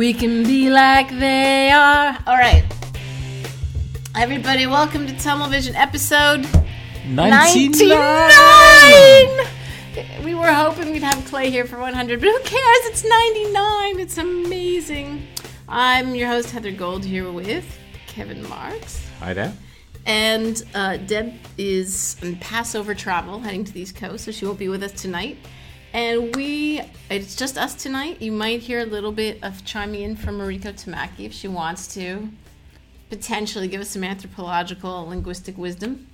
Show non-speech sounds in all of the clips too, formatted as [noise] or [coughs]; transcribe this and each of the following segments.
We can be like they are. All right. Everybody, welcome to Tunnel Vision episode 99. 99! We were hoping we'd have Clay here for 100, but who cares? It's 99. It's amazing. I'm your host, Heather Gold, here with Kevin Marks. Hi there. And uh, Deb is on Passover travel, heading to the East Coast, so she won't be with us tonight. And we, it's just us tonight. You might hear a little bit of chiming in from Mariko Tamaki if she wants to potentially give us some anthropological linguistic wisdom.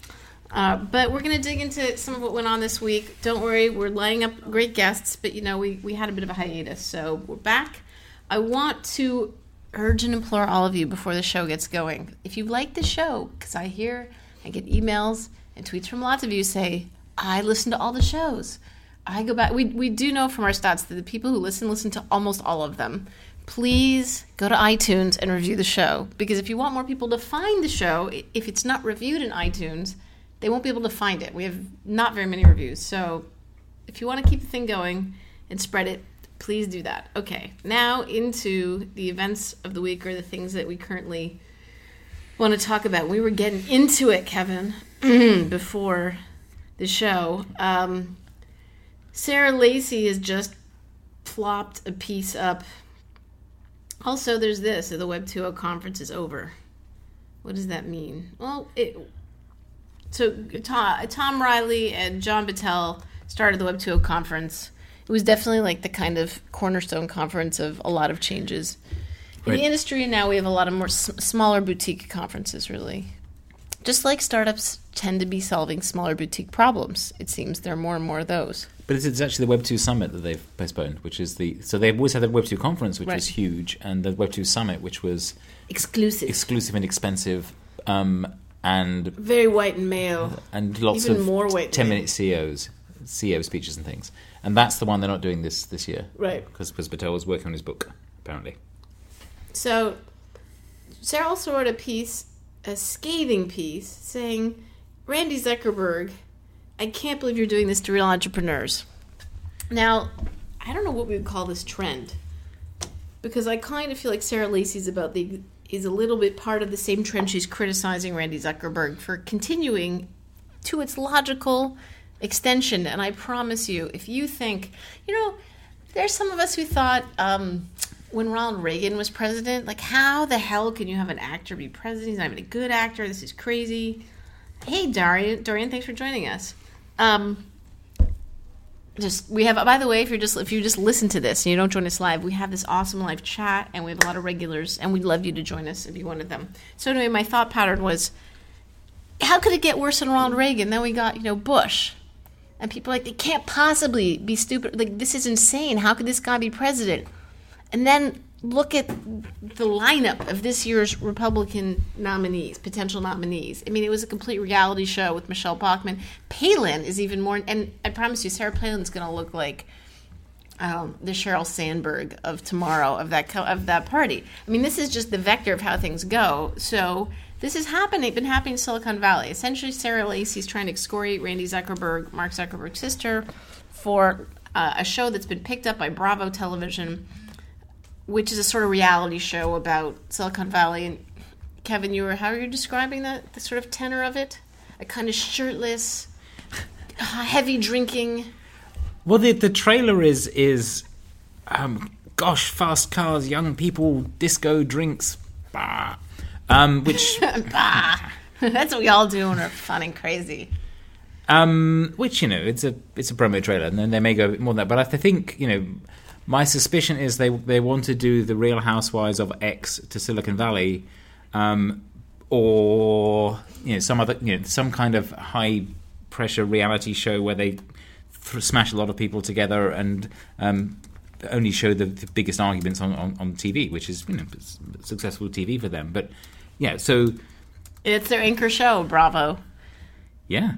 Uh, but we're going to dig into some of what went on this week. Don't worry, we're lining up great guests, but you know, we, we had a bit of a hiatus, so we're back. I want to urge and implore all of you before the show gets going. If you like the show, because I hear, I get emails and tweets from lots of you say, I listen to all the shows. I go back. We, we do know from our stats that the people who listen listen to almost all of them. Please go to iTunes and review the show because if you want more people to find the show, if it's not reviewed in iTunes, they won't be able to find it. We have not very many reviews. So if you want to keep the thing going and spread it, please do that. Okay, now into the events of the week or the things that we currently want to talk about. We were getting into it, Kevin, [clears throat] before the show. Um, Sarah Lacy has just plopped a piece up. Also, there's this the Web 2.0 conference is over. What does that mean? Well, it. So Tim, Tim O'Reilly and John Battelle started the Web 2.0 conference. It was definitely like the kind of cornerstone conference of a lot of changes in the industry. And now we have a lot of more s- smaller boutique conferences, really. Just like startups tend to be solving smaller boutique problems, it seems there are more and more of those. But it's, it's actually the Web 2 Summit that they've postponed, which is the. So they've always had the Web 2 conference, which Right. was huge, and the Web 2 Summit, which was Exclusive. exclusive and expensive, um, and Very white and male. and lots Even of more weight ten-minute CEOs, CEO speeches and things. And that's the one they're not doing this this year, Right. Because Battelle was working on his book, apparently. So, Sarah also wrote a piece, a scathing piece, saying, Randi Zuckerberg, I can't believe you're doing this to real entrepreneurs. Now, I don't know what we would call this trend. Because I kind of feel like Sarah Lacy's about the is a little bit part of the same trend she's criticizing Randi Zuckerberg for continuing to its logical extension. And I promise you, if you think, you know, there's some of us who thought um, when Ronald Reagan was president, like, how the hell can you have an actor be president? He's not even a good actor. This is crazy. Hey, Dorian, Dorian, thanks for joining us. Um, just we have by the way if you're just if you just listen to this and you don't join us live we have this awesome live chat and we have a lot of regulars and we'd love you to join us if you wanted them. So anyway my thought pattern was how could it get worse than ronald reagan? Then we got you know bush. And people like they can't possibly be stupid. Like this is insane. How could this guy be president? And then look at the lineup of this year's Republican nominees, potential nominees. I mean, it was a complete reality show with Michele Bachmann. Palin is even more, and I promise you, Sarah Palin's going to look like um, the Sheryl Sandberg of tomorrow of that co- of that party. I mean, this is just the vector of how things go. So this is happening, been happening in Silicon Valley. Essentially, Sarah Lacy's trying to excoriate Randi Zuckerberg, Mark Zuckerberg's sister, for uh, a show that's been picked up by Bravo Television which is a sort of reality show about Silicon Valley. And Kevin, you were how are you describing that? The sort of tenor of it, a kind of shirtless, heavy drinking. Well, the the trailer is is, um, gosh, fast cars, young people, disco drinks, bah. um, which [laughs] bah. That's what we all do when we're fun and crazy. um, which you know it's a it's a promo trailer, and then they may go a bit more than that. But I think you know. My suspicion is they they want to do the Real Housewives of X to Silicon Valley, um, or you know some other you know some kind of high pressure reality show where they th- smash a lot of people together and um, only show the, the biggest arguments on, on, on TV, which is you know successful TV for them. But yeah, so It's their anchor show, Bravo. yeah.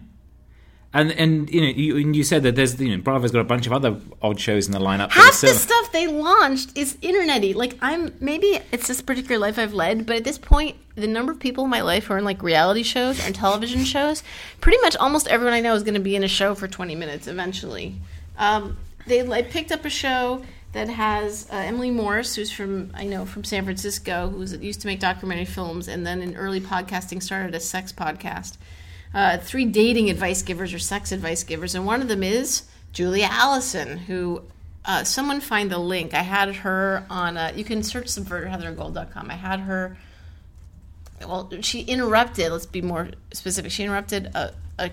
And and you know you, and you said that there's you know Bravo's got a bunch of other odd shows in the lineup. Half the stuff they launched is internety. Like I'm maybe it's this particular life I've led, but at this point, the number of people in my life who are in like reality shows and television shows, pretty much almost everyone I know is going to be in a show for 20 minutes eventually. Um, they I picked up a show that has uh, Emily Morse, who's from I know from San Francisco, who used to make documentary films, and then in early podcasting started a sex podcast. Uh, three dating advice givers or sex advice givers, and one of them is Julia Allison, who uh, someone find the link. I had her on. Uh, you can search subvertheheathergold.com. I had her. Well, she interrupted. Let's be more specific. She interrupted a, a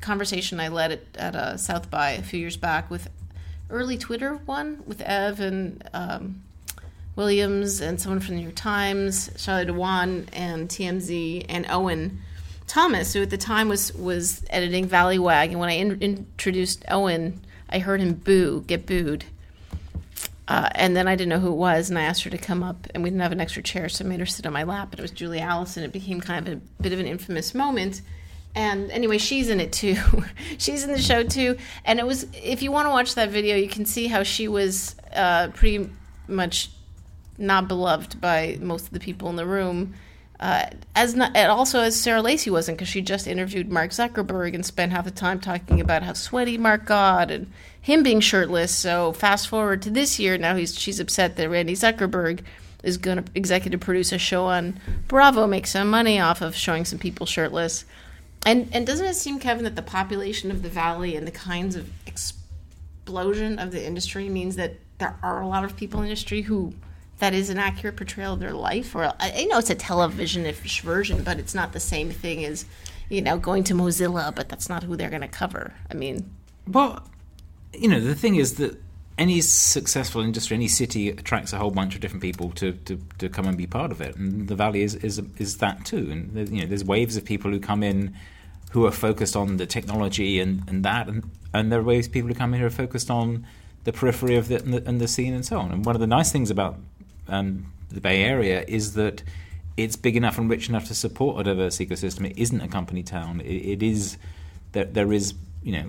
conversation I led at, at a South by a few years back with early Twitter one with Ev and um, Williams and someone from the New York Times, Charlie Dewan and TMZ and Owen Thomas, who at the time was was editing Valleywag, And when I in- introduced Owen, I heard him boo, get booed. Uh, and then I didn't know who it was, and I asked her to come up, and we didn't have an extra chair, so I made her sit on my lap. And it was Julia Allison. It became kind of a bit of an infamous moment and anyway she's in it too [laughs] she's in the show too and it was if you want to watch that video you can see how she was uh, pretty much not beloved by most of the people in the room uh, as not, and also as Sarah Lacy wasn't because she just interviewed Mark Zuckerberg and spent half the time talking about how sweaty Mark got and him being shirtless. So fast forward to this year, now he's she's upset that Randi Zuckerberg is going to executive produce a show on Bravo, make some money off of showing some people shirtless. And and doesn't it seem, Kevin, that the population of the valley and the kinds of explosion of the industry means that there are a lot of people in the industry who that is an accurate portrayal of their life? Or I know it's a television-ish version, but it's not the same thing as you know going to Mozilla. But that's not who they're going to cover. I mean, well, you know, the thing is that any successful industry, any city attracts a whole bunch of different people to, to, to come and be part of it, and the valley is is, is that too. And you know, there's waves of people who come in who are focused on the technology and, and that, and, and there are waves of people who come in who are focused on the periphery of the and, the and the, scene and so on. And one of the nice things about um, the Bay Area is that it's big enough and rich enough to support a diverse ecosystem. It isn't a company town. it, it is that there, there is you know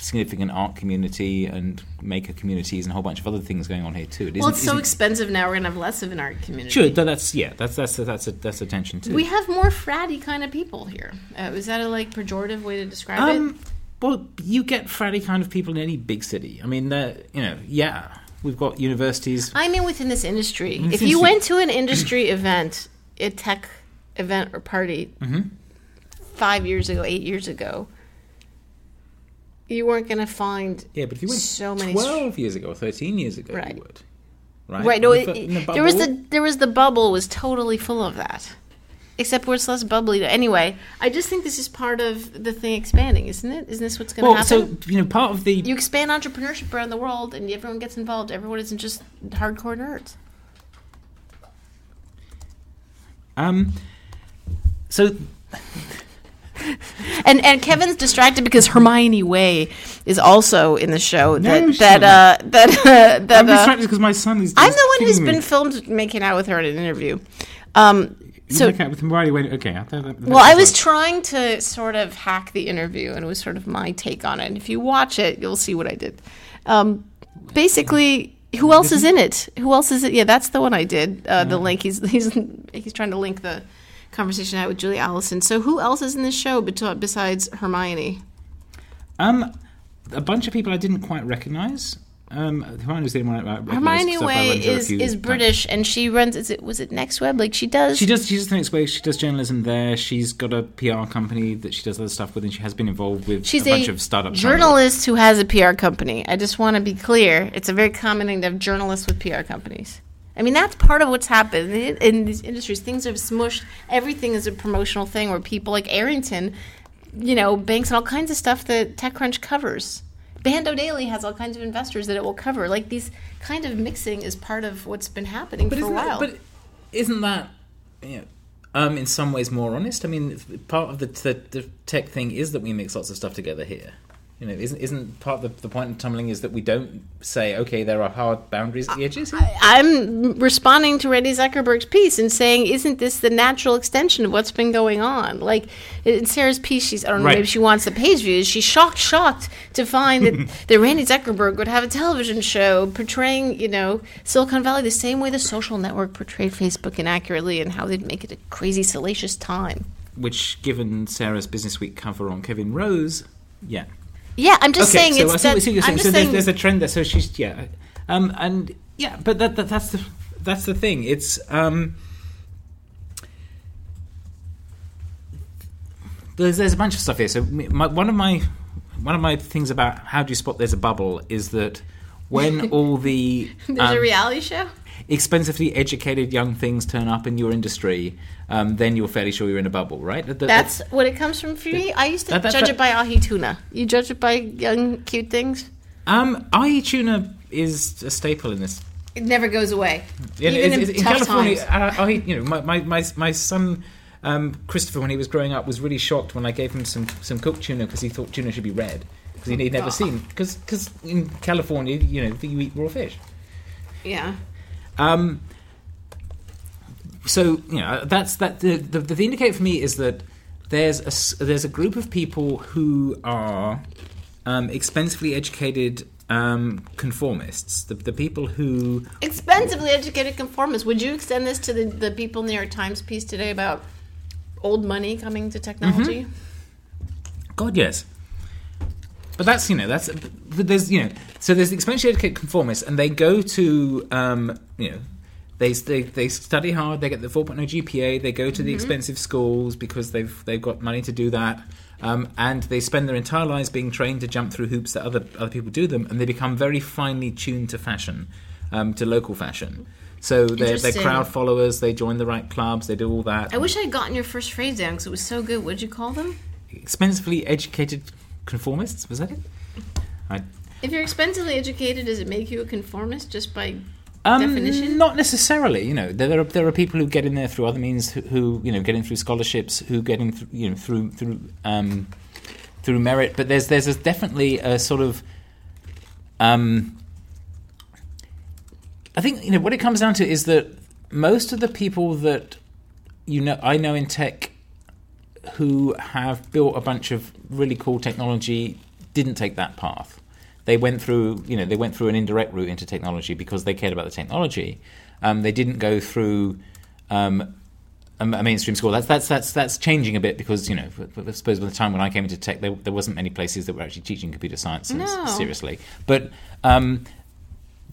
significant art community and maker communities and a whole bunch of other things going on here too. It well, it's so expensive now. We're gonna have less of an art community. Sure, that's yeah, that's that's that's a, that's attention too. We have more fratty kind of people here. Uh, is that a like pejorative way to describe um, it? Well, you get fratty kind of people in any big city. I mean, you know, yeah, we've got universities. I mean, within this industry, if industry. you went to an industry [clears throat] event, a tech event or party, mm-hmm. five years ago, eight years ago you weren't going to find yeah, but if you went so many twelve years ago, thirteen years ago, right. you would. Right. Right. No, it, the there was the there was the bubble was totally full of that, except where it's less bubbly. Anyway, I just think this is part of the thing expanding, isn't it? Isn't this what's going to well, happen? So you know, part of the you expand entrepreneurship around the world, and everyone gets involved. Everyone isn't just hardcore nerds. Um. So and and Kevin's distracted because Hermione Way is also in the show. That no, that, uh, that uh, that I'm uh, distracted because my son is. I'm the one who's me. been filmed making out with her in an interview. Um, so with Way. Okay. I that, well, I was trying to sort of hack the interview, and it was sort of my take on it. And if you watch it, you'll see what I did. Um, basically. Who else is in it? Who else is it? Yeah, that's the one I did. Uh, the link. He's [laughs] he's he's trying to link the conversation I had with Julia Allison. So who else is in this show besides Hermione? Um, a bunch of people I didn't quite recognize. Um, Hermione's the one I Hermione Way is is British, and she runs. Is it was it NextWeb? Like she does. She does. She does NextWeb. She does journalism there. She's got a PR company that she does other stuff with, and she has been involved with She's a bunch of startup journalist who has a PR company. I just want to be clear. It's a very common thing to have journalists with PR companies. I mean, that's part of what's happened in these industries. Things have smushed. Everything is a promotional thing where people like Arrington, you know, banks and all kinds of stuff that TechCrunch covers. Pando Daily has all kinds of investors that it will cover. Like these kind of mixing is part of what's been happening but for a while. That, but isn't that, you know, um, in some ways more honest? I mean, part of the, the, the tech thing is that we mix lots of stuff together here. You know, isn't isn't part of the, the point of tumbling is that we don't say, okay, there are hard boundaries at the edges. I, am responding to Randi Zuckerberg's piece and saying, isn't this the natural extension of what's been going on? Like in Sarah's piece, she's I don't know, right. maybe she wants the page views. She's shocked, shocked to find that [laughs] that Randi Zuckerberg would have a television show portraying, you know, Silicon Valley the same way the social network portrayed Facebook inaccurately, and how they'd make it a crazy, salacious time. Which, given Sarah's Business Week cover on Kevin Rose, yeah, yeah, I'm just okay, saying so it's. I see, what you're saying. so there's, there's, a trend there. So she's yeah. Um, and yeah, but that, that that's the that's the thing. It's um, there's there's a bunch of stuff here. So my, one of my one of my things about how do you spot there's a bubble is that when [laughs] all the There's a um, reality show. Expensively educated young things turn up in your industry, um, then you're fairly sure you're in a bubble, right? The- the- That's what it comes from for me. I used to That- that- judge that- it by ahi tuna. You judge it by young, cute things. um, ahi tuna is a staple in this It never goes away. Yeah, Even it's- in it's- in California, times. I, I, you know, my, my, my, my son um, Christopher, when he was growing up, was really shocked when I gave him some, some cooked tuna because he thought tuna should be red because he'd never Aw. seen because in California, you know, you eat raw fish. Yeah. Um, so you know that's that. The, the, the indicator for me is that there's a there's a group of people who are um, expensively educated um, conformists. The, the people who Expensively educated conformists. Would you extend this to the, the people in the New York Times piece today about old money coming to technology? God, yes. But that's you know that's but there's you know so there's the experientially educated conformists and they go to um, you know they, they they study hard they get the 4.0 GPA they go to the expensive schools because they've they've got money to do that um, and they spend their entire lives being trained to jump through hoops that other other people do them and they become very finely tuned to fashion um, to local fashion so they're, they're crowd followers they join the right clubs they do all that I wish I had gotten your first phrase down because it was so good. What'd you call them? expensively educated conformists was that it I, If you're expensively educated, does it make you a conformist just by Um, definition? Not necessarily. You know, there, there are there are people who get in there through other means, who, who you know get in through scholarships, who get in through, you know through through um, through merit. But there's there's a, definitely a sort of um, I think you know what it comes down to is that most of the people that you know I know in tech who have built a bunch of really cool technology didn't take that path. They went through, you know, they went through an indirect route into technology because they cared about the technology. Um, they didn't go through um, a a mainstream school. That's that's that's that's changing a bit because you know, I suppose by the time when I came into tech, there, there wasn't many places that were actually teaching computer science No. seriously. But um,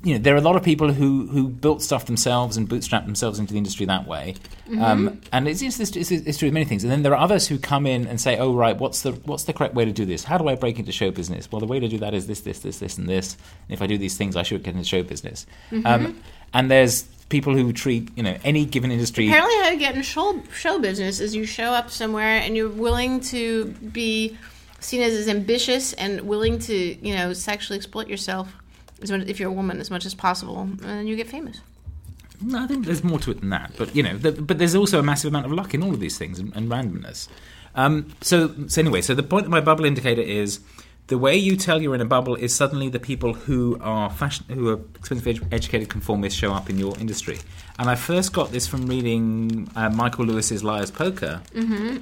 you know, there are a lot of people who, who built stuff themselves and bootstrapped themselves into the industry that way, um, and it's, it's, it's, it's true with many things. And then there are others who come in and say, "Oh, right, what's the what's the correct way to do this? How do I break into show business?" Well, the way to do that is this, this, this, this, and this. And if I do these things, I should get into show business. Um, and there's people who treat you know any given industry. Apparently, how you get in show, show business is you show up somewhere and you're willing to be seen as, as ambitious and willing to, you know, sexually exploit yourself as much, if you're a woman as much as possible, and then you get famous. No, I think there's more to it than that. But you know, the, but there's also a massive amount of luck in all of these things and, and randomness. Um, so, so anyway, so the point of my bubble indicator is the way you tell you're in a bubble is suddenly the people who are fashion, who are expensive edu- educated conformists show up in your industry. And I first got this from reading uh, Michael Lewis's Liar's Poker.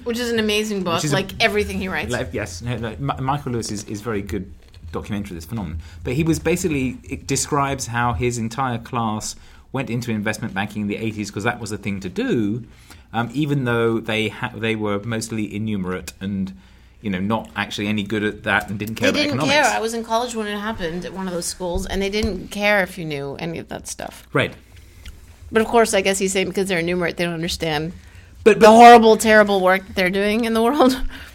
Which is an amazing book, is a- like everything he writes. Like, yes, no, no, Mi- Michael Lewis is, is very good documentary this phenomenon. But he was basically it describes how his entire class went into investment banking in the 80s because that was the thing to do, um, even though they ha- they were mostly innumerate and you know not actually any good at that and didn't care they about didn't economics. care. I was in college when it happened at one of those schools, and they didn't care if you knew any of that stuff. Right. But of course, I guess he's saying because they're enumerate, they don't understand But the horrible, terrible work that they're doing in the world. [laughs]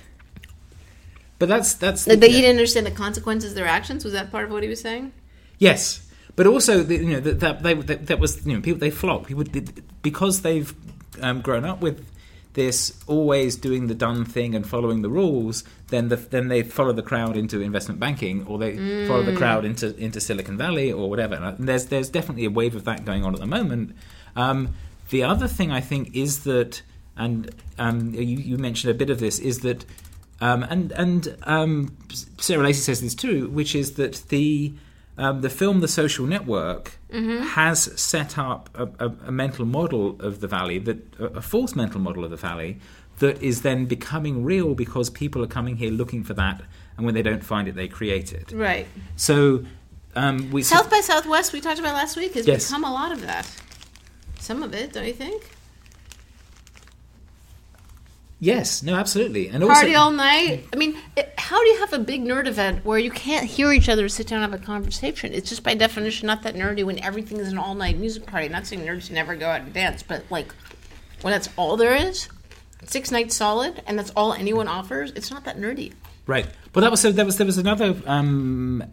but that's that's That yeah. he didn't understand the consequences of their actions. Was that part of what he was saying? Yes, but also the, you know that that, they, that that was you know people they flock because they've um, grown up with this always doing the done thing and following the rules. Then the, then they follow the crowd into investment banking, or they follow the crowd into into Silicon Valley or whatever. And there's there's definitely a wave of that going on at the moment. Um, the other thing I think is that, and um, you, you mentioned a bit of this, is that, um, and and um, Sarah Lacy says this too, which is that the um, the film The Social Network has set up a, a, a mental model of the valley that a, a false mental model of the valley that is then becoming real because people are coming here looking for that, and when they don't find it, they create it. Right. So um, we South by Southwest, we talked about last week, has Yes. become a lot of that. Some of it, don't you think? Yes, no, absolutely, and also Party all night. I mean, it, how do you have a big nerd event where you can't hear each other sit down and have a conversation? It's just by definition not that nerdy when everything is an all night music party. Not saying nerds never go out and dance, but like when that's all there is, six nights solid, and that's all anyone offers, it's not that nerdy. Right. Well, that was. There was there was another um,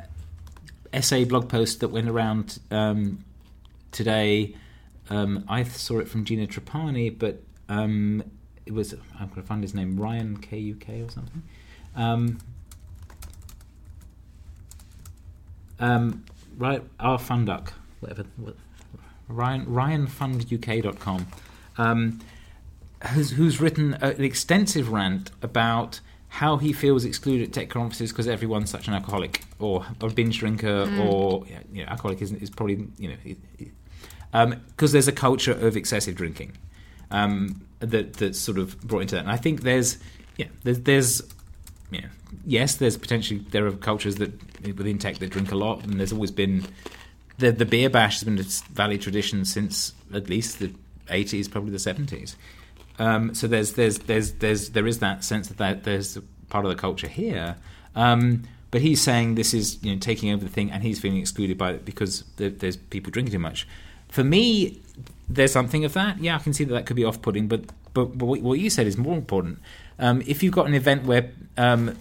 essay blog post that went around um, today. Um, I saw it from Gina Trapani, but um, it was I'm going to find his name Ryan K U K or something. Um, um, right, R Funduk, whatever. What, Ryan RyanFundUK.com, um, who's, who's written an extensive rant about how he feels excluded at tech conferences because everyone's such an alcoholic or a binge drinker or yeah, you know, alcoholic is, is probably you know because um, there's a culture of excessive drinking um, that that's sort of brought into that. And I think there's yeah there's, there's yeah yes there's potentially there are cultures that within tech that drink a lot and there's always been the the beer bash has been a valley tradition since at least the 80s probably the 70s. Um, so there's there's there's there's there is that sense that, that there's part of the culture here. Um, but he's saying this is you know taking over the thing, and he's feeling excluded by it because there, there's people drinking too much. For me, there's something of that. Yeah, I can see that that could be off-putting, but but, but what you said is more important. Um, if you've got an event where um,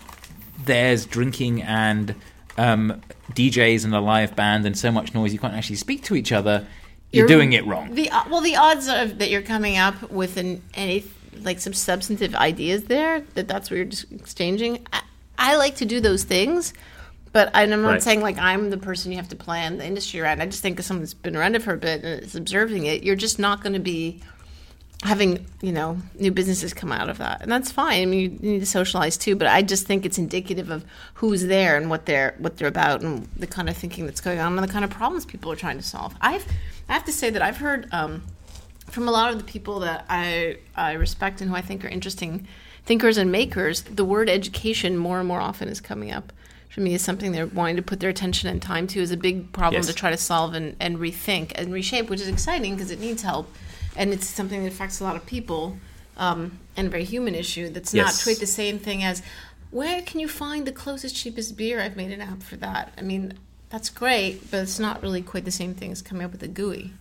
there's drinking and um, DJs and a live band and so much noise you can't actually speak to each other, you're, you're doing it wrong. The well, the odds of that you're coming up with an any like some substantive ideas there that that's what you're just exchanging. I, I like to do those things, but I'm not right. saying like I'm the person you have to plan the industry around. I just think as someone that's been around it for a bit and is observing it, you're just not going to be having you know new businesses come out of that. And that's fine. I mean you need to socialize too. But i just think it's indicative of who's there and what they're what they're about and the kind of thinking that's going on and the kind of problems people are trying to solve. I've i have to say that i've heard um, from a lot of the people that i i respect and who i think are interesting thinkers and makers the word education more and more often is coming up for me is something they're wanting to put their attention and time to is a big problem yes. to try to solve and, and rethink and reshape which is exciting because it needs help. And it's something that affects a lot of people um, and a very human issue that's yes. not quite the same thing as where can you find the closest cheapest beer? I've made an app for that. I mean that's great but it's not really quite the same thing as coming up with a GUI.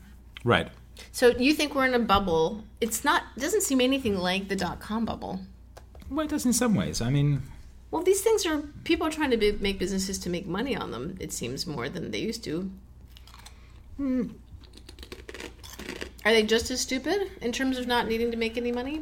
Right. So you think we're in a bubble. It's not doesn't seem anything like the dot-com bubble. Well it does in some ways. I mean well these things are people are trying to be, make businesses to make money on them it seems more than they used to hmm. Are they just as stupid in terms of not needing to make any money?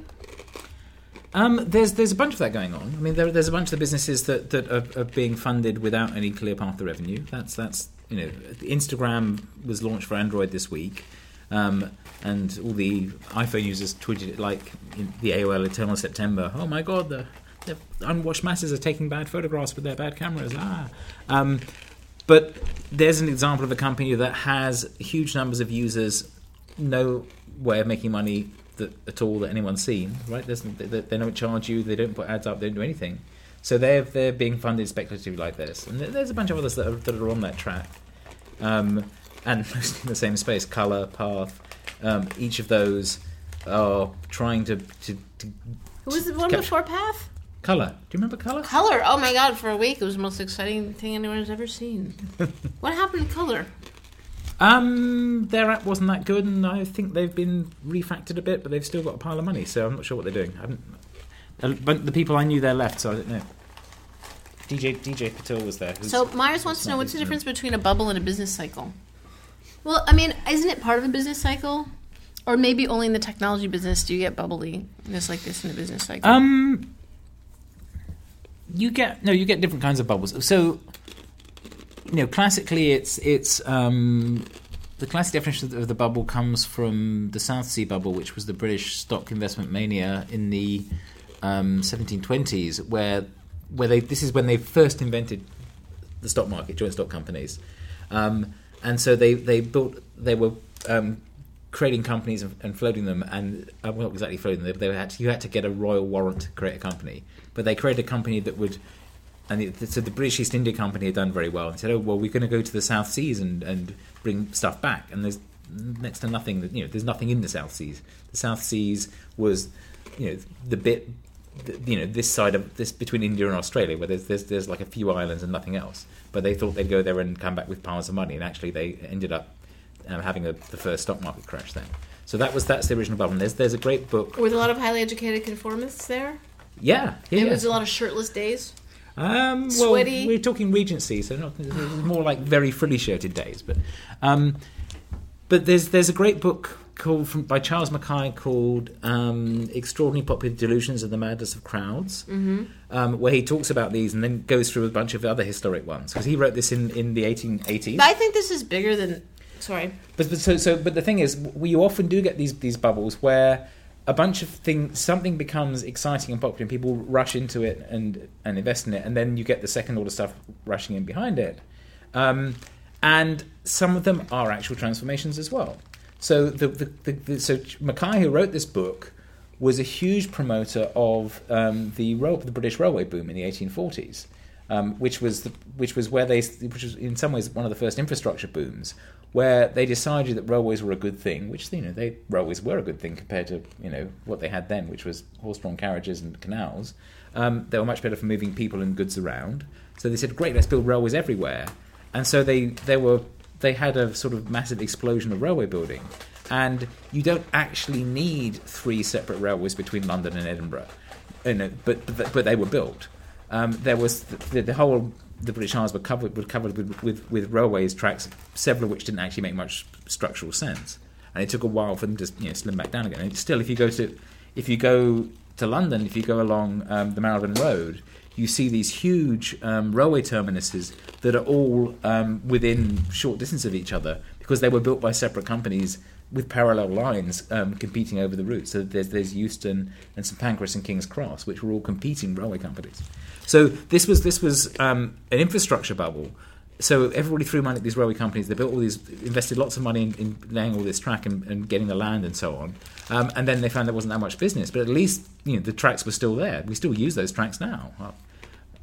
Um, there's there's a bunch of that going on. I mean, there, there's a bunch of the businesses that, that are, are, being funded without any clear path to revenue. That's that's you know, Instagram was launched for Android this week, um, and all the iPhone users tweeted it like the AOL Eternal September. Oh my God, the, the unwashed masses are taking bad photographs with their bad cameras. Ah. Um, but there's an example of a company that has huge numbers of users no way of making money that, at all that anyone's seen, right? There's, they, they, don't charge you, they don't put ads up, they don't do anything. So they're they're being funded speculatively like this, and there's a bunch of others that are, that are on that track, um, and [laughs] mostly in the same space. Color, Path, um, each of those are trying to. to, to Who was the one before Path? Color. Do you remember Color? Color. Oh my god! For a week, it was the most exciting thing anyone has ever seen. what happened to Color? Um, their app wasn't that good, and I think they've been refactored a bit, but they've still got a pile of money, so I'm not sure what they're doing. I haven't, but the people I knew there left, so I don't know. DJ DJ Patil was there. So Myers wants to know what's the difference between a bubble and a business cycle. Well, I mean, isn't it part of a business cycle, or maybe only in the technology business do you get bubbly just like this in the business cycle? Um, you get no, you get different kinds of bubbles. So you know, classically, it's it's um, the classic definition of the bubble comes from the South Sea bubble, which was the British stock investment mania in the um, 1720s, where where they this is when they first invented the stock market, joint stock companies, um, and so they they built they were um, creating companies and, floating them, and uh, well, not exactly floating them. They had to, you had to get a royal warrant to create a company, but they created a company that would and it, so the British East India Company had done very well and said, "Oh well, we're going to go to the South Seas and, and bring stuff back." And there's next to nothing that you know. There's nothing in the South Seas. The South Seas was, you know, the bit you know this side of this between India and Australia, where there's, there's there's like a few islands and nothing else. But they thought they'd go there and come back with piles of money, and actually they ended up um, having a, the first stock market crash then. So that was that's the original bubble. And there's there's a great book. With a lot of highly educated conformists there. Yeah, yeah. It was a lot of shirtless days. Um, well, Sweaty. we're talking Regency, so not more like very frilly shirted days. But um, but there's there's a great book called from, by Charles Mackay called um, "Extraordinary Popular Delusions and the Madness of Crowds," mm-hmm. um, where he talks about these and then goes through a bunch of other historic ones because he wrote this in, in the 1880s. I think this is bigger than. Sorry. But, but so so but the thing is, we often do get these these bubbles where a bunch of things something becomes exciting and popular and people rush into it and and invest in it and then you get the second order stuff rushing in behind it. Um, and some of them are actual transformations as well. So the, the, the, the so Mackay who wrote this book was a huge promoter of um, the the British railway boom in the 1840s um, which was the, which was where they which was in some ways one of the first infrastructure booms where they decided that railways were a good thing, which you know they railways were a good thing compared to you know what they had then, which was horse-drawn carriages and canals. Um, they were much better for moving people and goods around. So they said, "Great, let's build railways everywhere." And so they they were they had a sort of massive explosion of railway building, and you don't actually need three separate railways between London and Edinburgh, you know, but but, but they were built. Um, there was the, the whole the British Isles were covered were covered with, with, with railways tracks, several of which didn't actually make much structural sense, and it took a while for them to you know, slim back down again. And still, if you go to if you go to London, if you go along um, the Marylebone Road, you see these huge um, railway terminuses that are all um, within short distance of each other because they were built by separate companies with parallel lines um, competing over the route. So there's, there's Euston and St Pancras and King's Cross, which were all competing railway companies. So this was this was um, an infrastructure bubble. So everybody threw money at these railway companies. They built all these, invested lots of money in, in laying all this track and, and, getting the land and so on. Um, and then they found there wasn't that much business. But at least you know the tracks were still there. We still use those tracks now.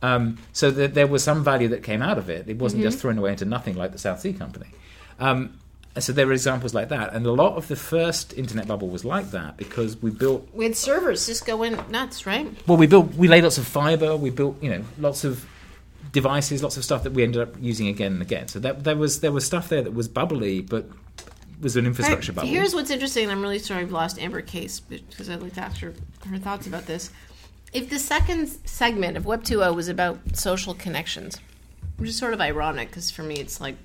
Um, so th- there was some value that came out of it. It wasn't mm-hmm. just thrown away into nothing like the South Sea Company. Um, so there were examples like that, and a lot of the first internet bubble was like that because we built. We had servers just going nuts, right? Well, we built, we laid lots of fiber, we built, you know, lots of devices, lots of stuff that we ended up using again and again. So that, there was there was stuff there that was bubbly, but was an infrastructure right. bubble. Here's what's interesting. I'm really sorry I've lost Amber Case because I'd like to ask her her thoughts about this. If the second segment of Web 2.0 was about social connections, which is sort of ironic because for me it's like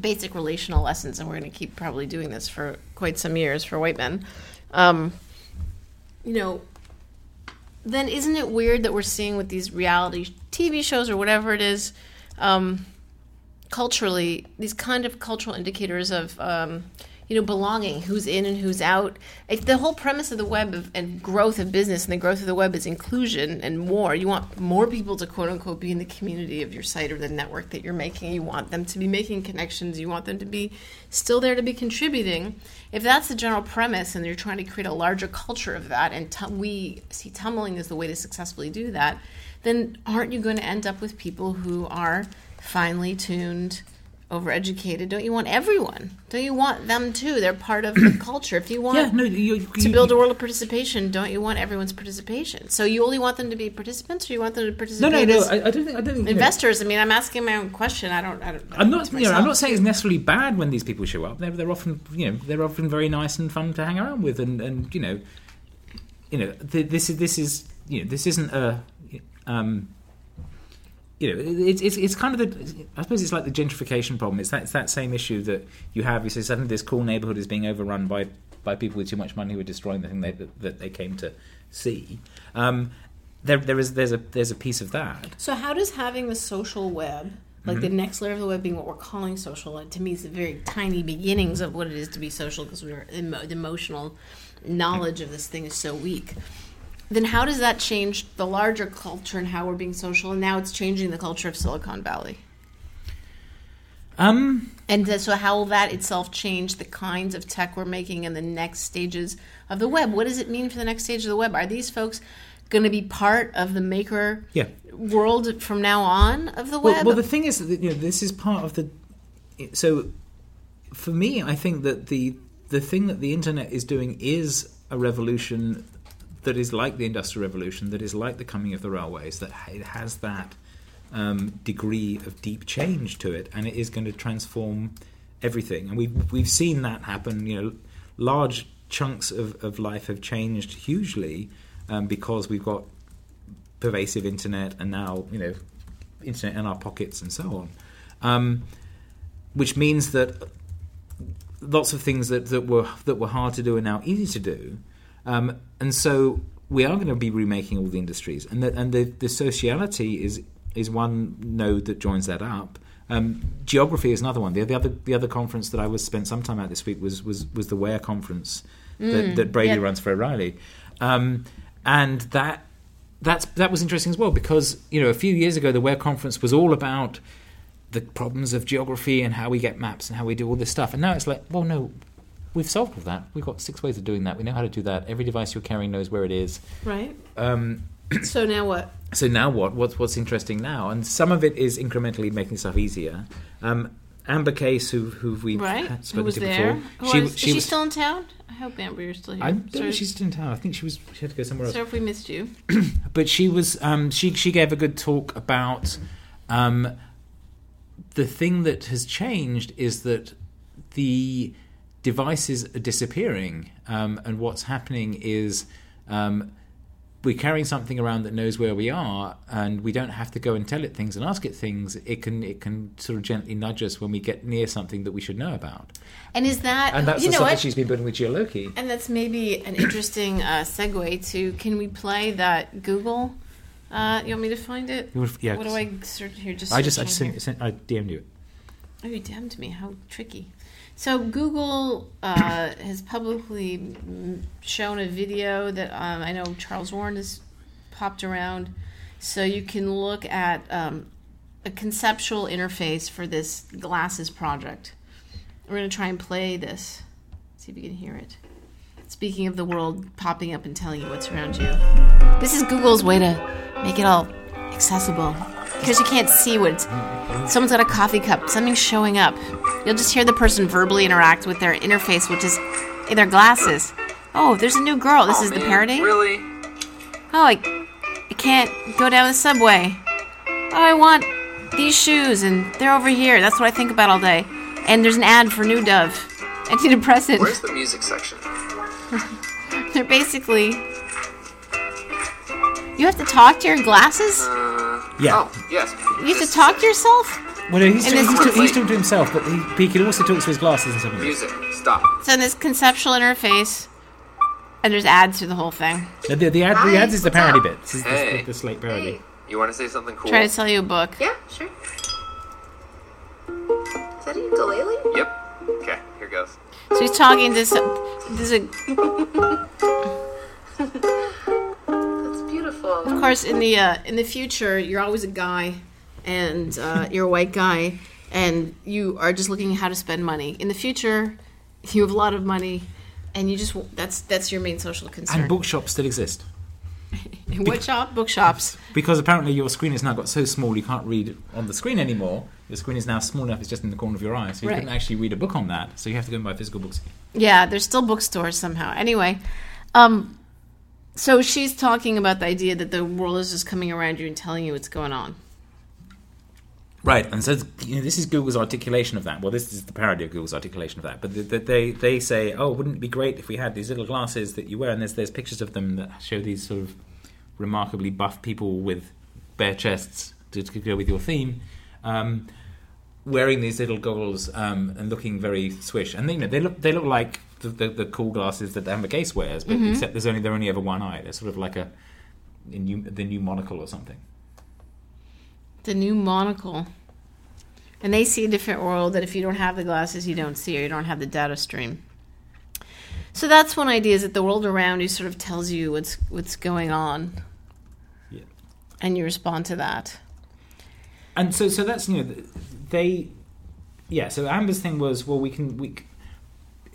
basic relational lessons, and we're going to keep probably doing this for quite some years for white men. Um, you know, then isn't it weird that we're seeing with these reality TV shows or whatever it is, um, culturally, these kind of cultural indicators of um, you know, belonging, who's in and who's out. If the whole premise of the web of, and growth of business and the growth of the web is inclusion and more. You want more people to quote unquote be in the community of your site or the network that you're making. You want them to be making connections. You want them to be still there to be contributing. If that's the general premise and you're trying to create a larger culture of that, and t- we see tumbling as the way to successfully do that, then aren't you going to end up with people who are finely tuned? Overeducated, don't you want everyone? Don't you want them too? They're part of the [clears throat] culture. If you want yeah, no, you, you, to build a world of participation, don't you want everyone's participation? So you only want them to be participants, or you want them to participate? No, no, no. I, I, don't think. I don't think investors. I mean, I'm asking my own question. I don't. I don't I'm not. You know, I'm not saying it's necessarily bad when these people show up. They're, they're often, you know, they're often very nice and fun to hang around with, and and you know, you know, this is this is you know, this isn't a. Um, you know, it's, it's it's kind of the I suppose it's like the gentrification problem. It's that it's that same issue that you have. You say suddenly this cool neighborhood is being overrun by by people with too much money who are destroying the thing they, that, that they came to see. Um, there there is there's a there's a piece of that. So how does having the social web, like mm-hmm. the next layer of the web, being what we're calling social, to me is the very tiny beginnings of what it is to be social because we're the emotional knowledge of this thing is so weak then how does that change the larger culture and how we're being social? And now it's changing the culture of silicon valley. Um and so how will that itself change the kinds of tech we're making in the next stages of the web? What does it mean for the next stage of the web? Are these folks going to be part of the maker yeah. world from now on of the web? well, well the thing is that you know, this is part of the so for me i think that the the thing that the internet is doing is a revolution that is like the industrial revolution, that is like the coming of the railways, that it has that um, degree of deep change to it, and it is going to transform everything. And we've we've seen that happen. You know, large chunks of, of life have changed hugely um, because we've got pervasive internet and now you know internet in our pockets and so on. Um, which means that lots of things that, that were that were hard to do are now easy to do, um, and so we are going to be remaking all the industries, and the, and the, the sociality is is one node that joins that up. Um, geography is another one. The, the, other the other conference that I was spent some time at this week was was, was the Where conference that, that Brady yeah. runs for O'Reilly, um, and that that's that was interesting as well because you know a few years ago the Where conference was all about the problems of geography and how we get maps and how we do all this stuff, and now it's like, well, no, we've solved all that. We've got six ways of doing that. We know how to do that. Every device you're carrying knows where it is. Right. Um, [clears throat] So now what? so now what? What's what's interesting now? And some of it is incrementally making stuff easier. Um, Amber Case, who who we've Right. had Who spoken was to there? before, Who was- is she still in town? I hope Amber, you're still here. I don't know if she's still in town. I think she was. She had to go somewhere else. Sorry if we missed you. [clears throat] but she was um, she she gave a good talk about um, the thing that has changed is that the devices are disappearing, um, and what's happening is um, we're carrying something around that knows where we are, and we don't have to go and tell it things and ask it things. It can it can sort of gently nudge us when we get near something that we should know about, And is that and that's you the know stuff that what? she's been building with Geoloqi. And that's maybe an interesting uh, segue to can we play that Google? Uh, you want me to find it? Yeah, What do I search here? Just I just I just sent, sent, I DM'd you. Oh, you damned me. How tricky. So, Google uh, has publicly shown a video that um, I know Charles Warren has popped around. So, you can look at um, a conceptual interface for this glasses project. We're going to try and play this, see if you can hear it. Speaking of the world popping up and telling you what's around you, this is Google's way to make it all accessible because you can't see what it's someone's got a coffee cup, something's showing up. You'll just hear the person verbally interact with their interface, which is in their glasses. Oh, there's a new girl. This Oh, is the parody. Really? Oh, I, I can't go down the subway. Oh, I want these shoes, and they're over here. That's what I think about all day. And there's an ad for New Dove, [laughs] antidepressant. Where's the music section? [laughs] They're basically. You have to talk to your glasses. Uh, Yeah. Oh, yes. You have to talk to yourself. Well, no, he's, And talking, this- he's, talking, he's talking to himself, but he, he can also talk to his glasses and something. Music. Stop. So in this conceptual interface, and there's ads through the whole thing. The, the, the, ad, the Hi, ads is the what's parody up? bit. This is the- Hey. the, the slate parody. Hey. You want to say something cool? Try to sell you a book. Yeah, sure. Is that a ukulele? Yep. Okay, here goes. So he's talking to some. There's a, That's beautiful. Of course, in the uh, in the future, you're always a guy, and uh, you're a white guy, and you are just looking at how to spend money. In the future, you have a lot of money, and you just that's that's your main social concern. And bookshops still exist. [laughs] In what shop? Bookshops. Because apparently your screen has now got so small you can't read on the screen anymore. Your screen is now small enough it's just in the corner of your eye, so you Right. couldn't actually read a book on that. So you have to go and buy physical books. Yeah, there's still bookstores somehow. Anyway, um, so she's talking about the idea that the world is just coming around you and telling you what's going on. Right, and so you know, this is Google's articulation of that. Well, this is the parody of Google's articulation of that. But th- th- they they say, oh, wouldn't it be great if we had these little glasses that you wear? And there's there's pictures of them that show these sort of remarkably buff people with bare chests to, to go with your theme, um, wearing these little goggles um, and looking very swish. And you know they look they look like the, the, the cool glasses that Amber Case wears, but except there's only they're only ever one eye. They're sort of like a, a new, the new monocle or something. The new monocle. And they see a different world that if you don't have the glasses, you don't see, or you don't have the data stream. So that's one idea: is that the world around you sort of tells you what's what's going on, Yeah. and you respond to that. and so so that's you know they yeah so amber's thing was well we can we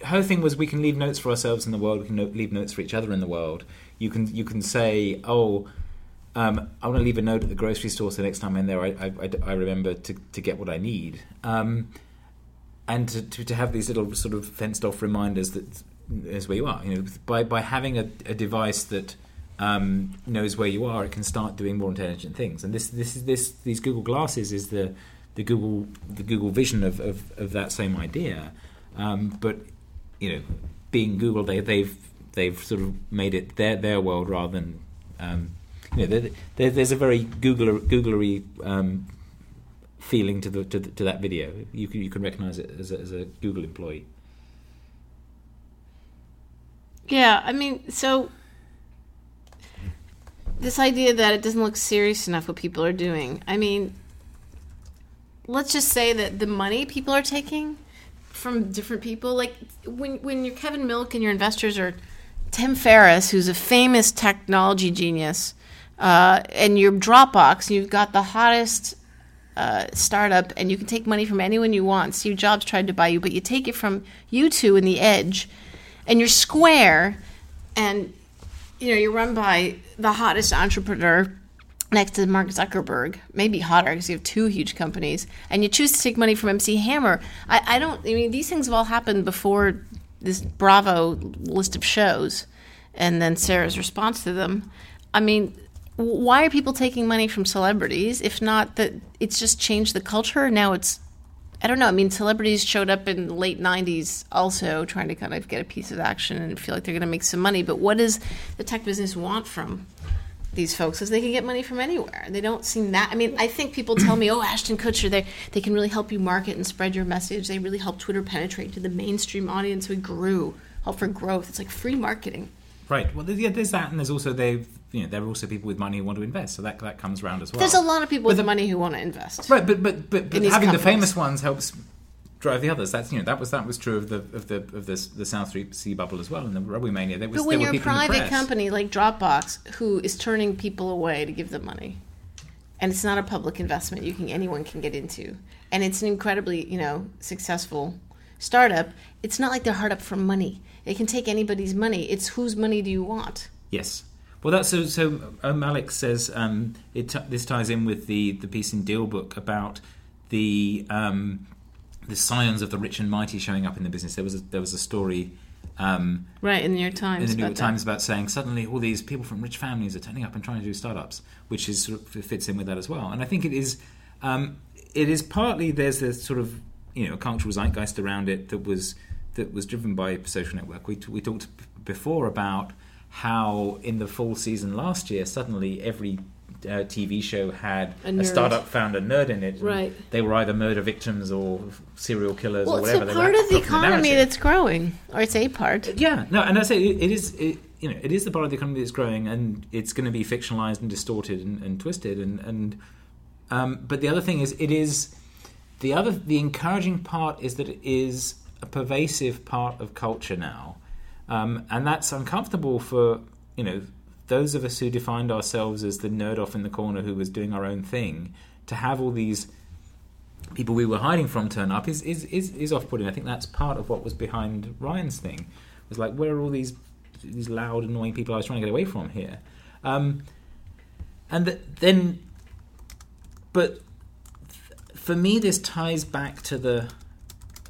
her thing was we can leave notes for ourselves in the world we can no- leave notes for each other in the world you can you can say oh um, I want to leave a note at the grocery store so next time I'm there I, I, I, remember to, to get what I need um, and to, to, to have these little sort of fenced off reminders that is where you are you know by, by having a, a device that um, knows where you are, it can start doing more intelligent things. And this this is this these Google glasses is the the Google the Google vision of of, of that same idea. Um, but you know, being Google, they, they've they've sort of made it their their world rather than um, you know. There, there, there's a very Googler Googlery um, feeling to the, to the to that video. You can you can recognise it as a, as a Google employee. Yeah, I mean, so this idea that it doesn't look serious enough what people are doing. I mean, let's just say that the money people are taking from different people, like when when you're Kevin Milk and your investors are Tim Ferriss, who's a famous technology genius, uh, and your Dropbox, you've got the hottest uh, startup, and you can take money from anyone you want. Steve Jobs tried to buy you, but you take it from U2 in the edge, and you're Square, and you know you're run by the hottest entrepreneur next to Mark Zuckerberg, maybe hotter because you have two huge companies, and you choose to take money from MC Hammer. I, I don't. I mean, these things have all happened before this Bravo list of shows, and then Sarah's response to them. I mean, why are people taking money from celebrities if not that it's just changed the culture? Now it's. I don't know. I mean, celebrities showed up in the late '90s, also trying to kind of get a piece of action and feel like they're going to make some money. But what does the tech business want from these folks is they can get money from anywhere. They don't seem that. I mean, I think people tell me, "Oh, Ashton Kutcher, they they can really help you market and spread your message. They really help Twitter penetrate to the mainstream audience. We grew, help for growth. It's like free marketing." Right. Well, there's- yeah, there's that, and there's also they've you know there are also people with money who want to invest, so that that comes around as well. There's a lot of people with the- money who want to invest. Right, but but but, but having the famous ones helps drive the others. That's you know that was that was true of the of the of the, the South Street Sea bubble as well, and the Rugby Mania. There was But when there you're a people in the private company like Dropbox, who is turning people away to give them money, and it's not a public investment you can anyone can get into, and it's an incredibly you know successful startup. It's not like they're hard up for money. They can take anybody's money. It's whose money do you want? Yes. Well, that's so. So uh, Malik says um, it. T- this ties in with the the piece in DealBook about the um, the scions of the rich and mighty showing up in the business. There was a, there was a story. Um, Right in the New York Times. in the New York about. Times about saying suddenly all these people from rich families are turning up and trying to do startups, which is sort of fits in with that as well. And I think it is um, it is partly there's this sort of you know cultural zeitgeist around it that was that was driven by social network. We we talked before about how in the fall season last year suddenly every uh, TV show had A a, startup found a nerd in it. Right. They were either murder victims or serial killers Well, or it's whatever. a They part of the economy narrative. that's growing, or it's a part. Yeah, no, and I say it, it is. It, you know, it is the part of the economy that's growing, and it's going to be fictionalized and distorted and, and twisted. And, and um, but the other thing is, it is the other. The encouraging part is that it is a pervasive part of culture now, um, and that's uncomfortable for you know those of us who defined ourselves as the nerd off in the corner who was doing our own thing. To have all these people we were hiding from turn up is is, is, is off putting. I think that's part of what was behind Ryan's thing. It was like, where are all these these loud, annoying people I was trying to get away from here? Um, and th- then, but for me, this ties back to the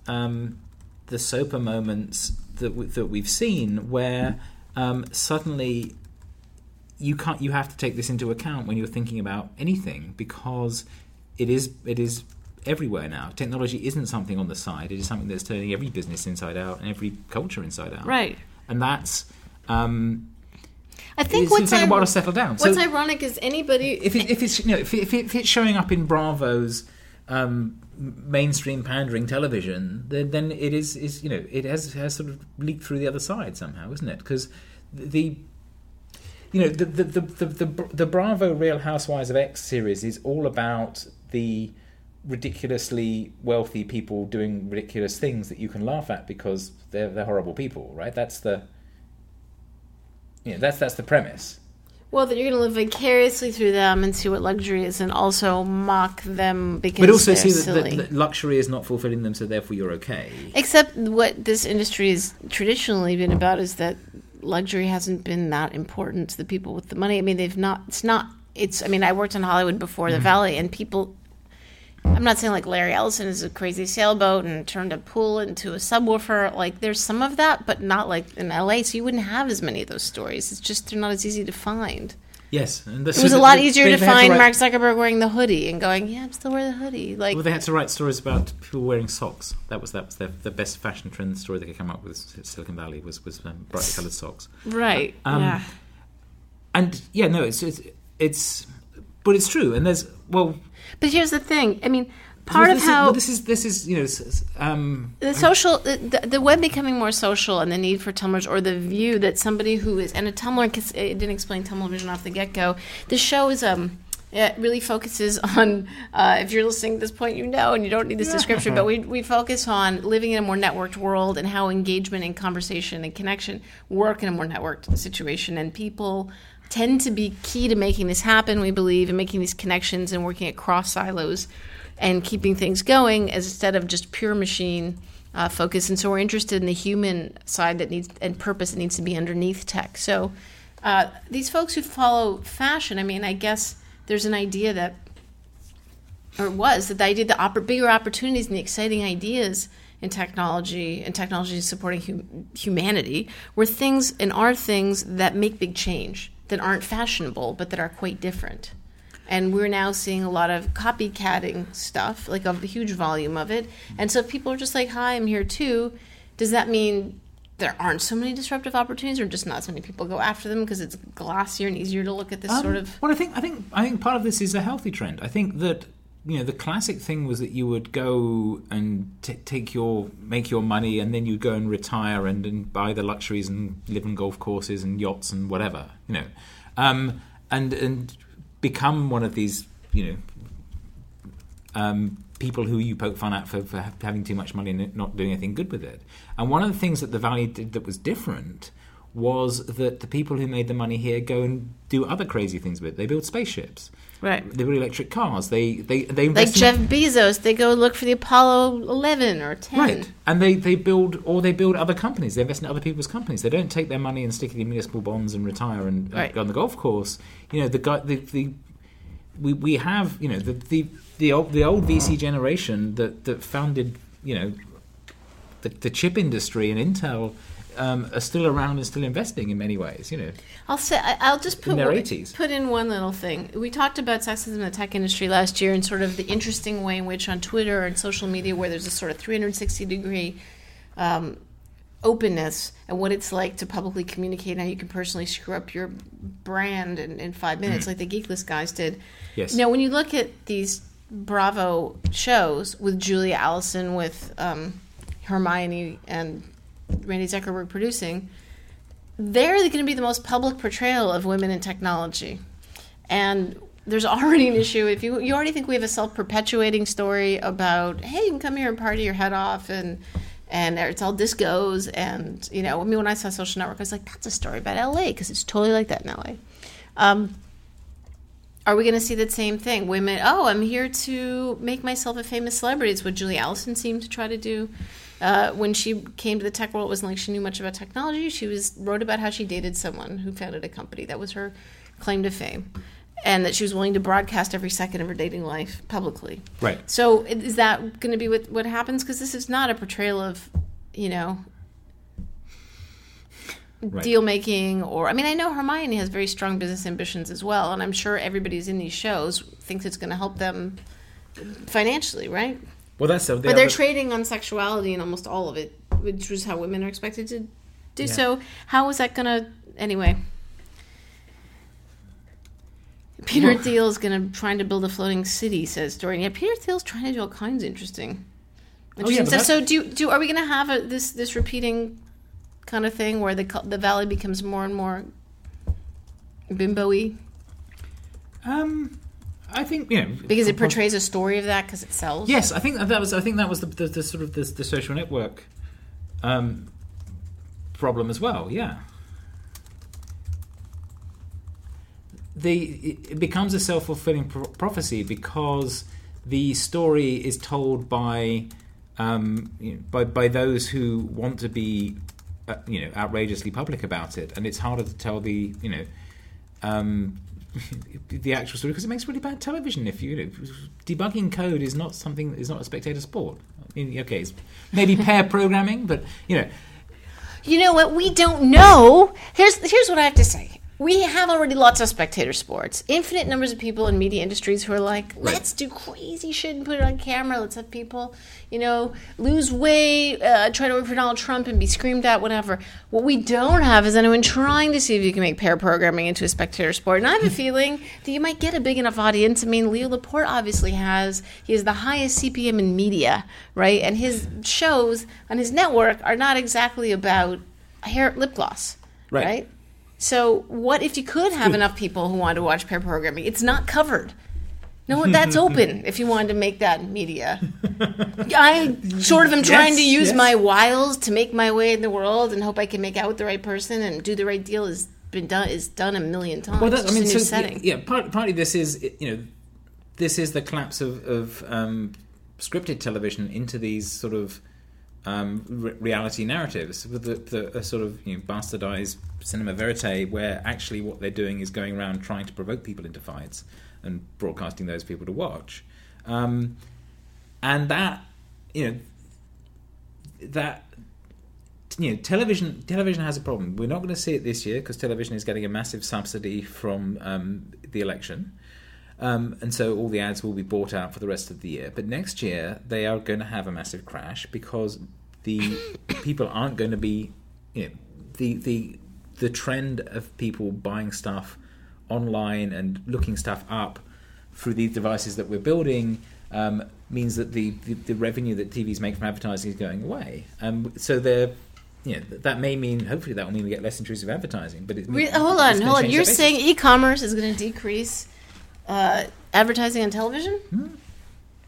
um, the SOPA moments that w- that we've seen, where um, suddenly you can't you have to take this into account when you're thinking about anything because it is it is everywhere now. Technology isn't something on the side; it is something that's turning every business inside out and every culture inside out. Right. and that's um, I think it's what's taking a while to settle down. what's So- ironic is anybody if, it, if it's you know if, it, if, it, if it's showing up in Bravo's um, mainstream pandering television, then, then it is is you know it has has sort of leaked through the other side somehow, isn't it? Because the you know the the, the the the the Bravo Real Housewives of X series is all about the ridiculously wealthy people doing ridiculous things that you can laugh at because they're they're horrible people, right? That's the you know, that's that's the premise. Well, that you're going to live vicariously through them and see what luxury is, and also mock them because but also see that, that luxury is not fulfilling them, so therefore you're okay. Except what this industry has traditionally been about is that luxury hasn't been that important to the people with the money. I mean, they've not. It's not. It's. I mean, I worked in Hollywood before Mm-hmm. the Valley, and people. I'm not saying like Larry Ellison is a crazy sailboat and turned a pool into a subwoofer. Like there's some of that, but not like in LA. So you wouldn't have as many of those stories. It's just they're not as easy to find. Yes, and It was a lot easier to find Mark Zuckerberg wearing the hoodie and going, "Yeah, I'm still wearing the hoodie." Like Well, they had to write stories about people wearing socks. That was that was their, the best fashion trend story they could come up with. Silicon Valley was was um, brightly coloured socks. right, Um, yeah. And yeah, no, it's it's it's, but it's true. And there's well, But here's the thing. I mean, part of how is, this is this is you know um, the social the, the web becoming more social and the need for tummlers or the view that somebody who is and a tummler it didn't explain TummelVision off the get-go. The show is um it really focuses [laughs] on uh, if you're listening at this point you know and you don't need this description but we, we focus on living in a more networked world and how engagement and conversation and connection work in a more networked situation. And people tend to be key to making this happen we believe in making these connections and working across silos and keeping things going as instead of just pure machine uh, focus. And so we're interested in the human side that needs and purpose that needs to be underneath tech. So uh, these folks who follow fashion, I mean, I guess there's an idea that, or was that the idea the bigger opportunities and the exciting ideas in technology and technology supporting hum- humanity were things and are things that make big change that aren't fashionable but that are quite different and we're now seeing a lot of copycatting stuff, like a huge volume of it. And so if people are just like, "Hi, I'm here too," does that mean there aren't so many disruptive opportunities, or just not so many people go after them because it's glossier and easier to look at this Um, sort of? Well, I think I think I think part of this is a healthy trend. I think that you know the classic thing was that you would go and t- take your make your money and then you'd go and retire and, and buy the luxuries and live on golf courses and yachts and whatever you know, um, and and become one of these you know um, people who you poke fun at for, for having too much money and not doing anything good with it. And one of the things that the Valley did that was different was that the people who made the money here go and do other crazy things with it. They build spaceships. Right. They build electric cars. They they they Like in- Jeff Bezos, they go look for the Apollo 11 or 10. Right, and they, they build or they build other companies. They invest in other people's companies. They don't take their money and stick it in municipal bonds and retire and, and Right. go on the golf course. You know, the guy, the, the we we have you know the the the old, the old VC generation that that founded you know the, the chip industry and Intel um, are still around and still investing in many ways. You know, I'll say I'll just put their one- 80s. put in one little thing. We talked about sexism in the tech industry last year and sort of the interesting way in which on Twitter and social media, where there's a sort of 360 degree um, openness and what it's like to publicly communicate how you can personally screw up your brand in, in five minutes, like the Geeklist guys did. Yes. Now, when you look at these Bravo shows with Julia Allison, with um, Hermione and Randi Zuckerberg producing, they're going to be the most public portrayal of women in technology. And there's [laughs] already an issue. If you you already think we have a self perpetuating story about, hey, you can come here and party your head off and and it's all discos and you know, I mean, when I saw Social Network, I was like, that's a story about LA because it's totally like that in LA. Um, are we going to see the same thing? Women, oh, I'm here to make myself a famous celebrity. It's what Julia Allison seemed to try to do. Uh, when she came to the tech world, it wasn't like she knew much about technology. She was wrote about how she dated someone who founded a company. That was her claim to fame, and that she was willing to broadcast every second of her dating life publicly. Right. So, is that going to be what what happens? Because this is not a portrayal of, you know, Right. deal making or I mean I know Hermione has very strong business ambitions as well and I'm sure everybody who's in these shows thinks it's going to help them financially, right? Well, that's so. the but they're other- trading on sexuality and almost all of it, which was how women are expected to do. Yeah. So how is that going to anyway? Peter Thiel is going to trying to build a floating city, says Dorian. Yeah, Peter Thiel's trying to do all kinds of interesting, Oh, yeah, interesting stuff. So do do are we going to have a, this this repeating kind of thing where the the valley becomes more and more bimbo-y Um, I think you know because it portrays a story of that because it sells? Yes, I think that was. I think that was the, the, the sort of the, the social network um, problem as well. Yeah, the it becomes a self fulfilling pro- prophecy because the story is told by um, you know, by by those who want to be uh, you know outrageously public about it, and it's harder to tell the you know. Um, the actual story because it makes really bad television. If you, you know, debugging code is not something is not a spectator sport. I mean, okay, it's maybe pair programming, but you know, You know what? We don't know. Here's here's what I have to say. We have already lots of spectator sports. Infinite numbers of people in media industries who are like, let's do crazy shit and put it on camera. Let's have people, you know, lose weight, uh, try to work for Donald Trump and be screamed at, whatever. What we don't have is anyone trying to see if you can make pair programming into a spectator sport. And I have a feeling that you might get a big enough audience. I mean, Leo Laporte obviously has, he has the highest CPM in media, right? And his shows on his network are not exactly about hair lip gloss, Right. right? So what if you could have enough people who want to watch pair programming? It's not covered. No, that's [laughs] open if you wanted to make that media. I sort of am trying to use yes. my wiles to make my way in the world and hope I can make out with the right person and do the right deal has been done is done a million times. Well, It's that, I mean, a new so, setting. yeah, part, partly this is you know, this is the collapse of, of um, scripted television into these sort of um, re- reality narratives with the, the a sort of you know, bastardized cinema verite, where actually what they're doing is going around trying to provoke people into fights and broadcasting those people to watch, um, and that you know that you know, television television has a problem. We're not going to see it this year because television is getting a massive subsidy from um, the election, um, and so all the ads will be bought out for the rest of the year. But next year they are going to have a massive crash because the [coughs] people aren't going to be, you know, the the the trend of people buying stuff online and looking stuff up through these devices that we're building um, means that the, the, the revenue that TVs make from advertising is going away. Um, so they're, you know, that may mean hopefully that will mean we get less intrusive advertising. But it, Re- hold on, hold on. You're saying e-commerce is going to decrease uh, advertising on television Hmm.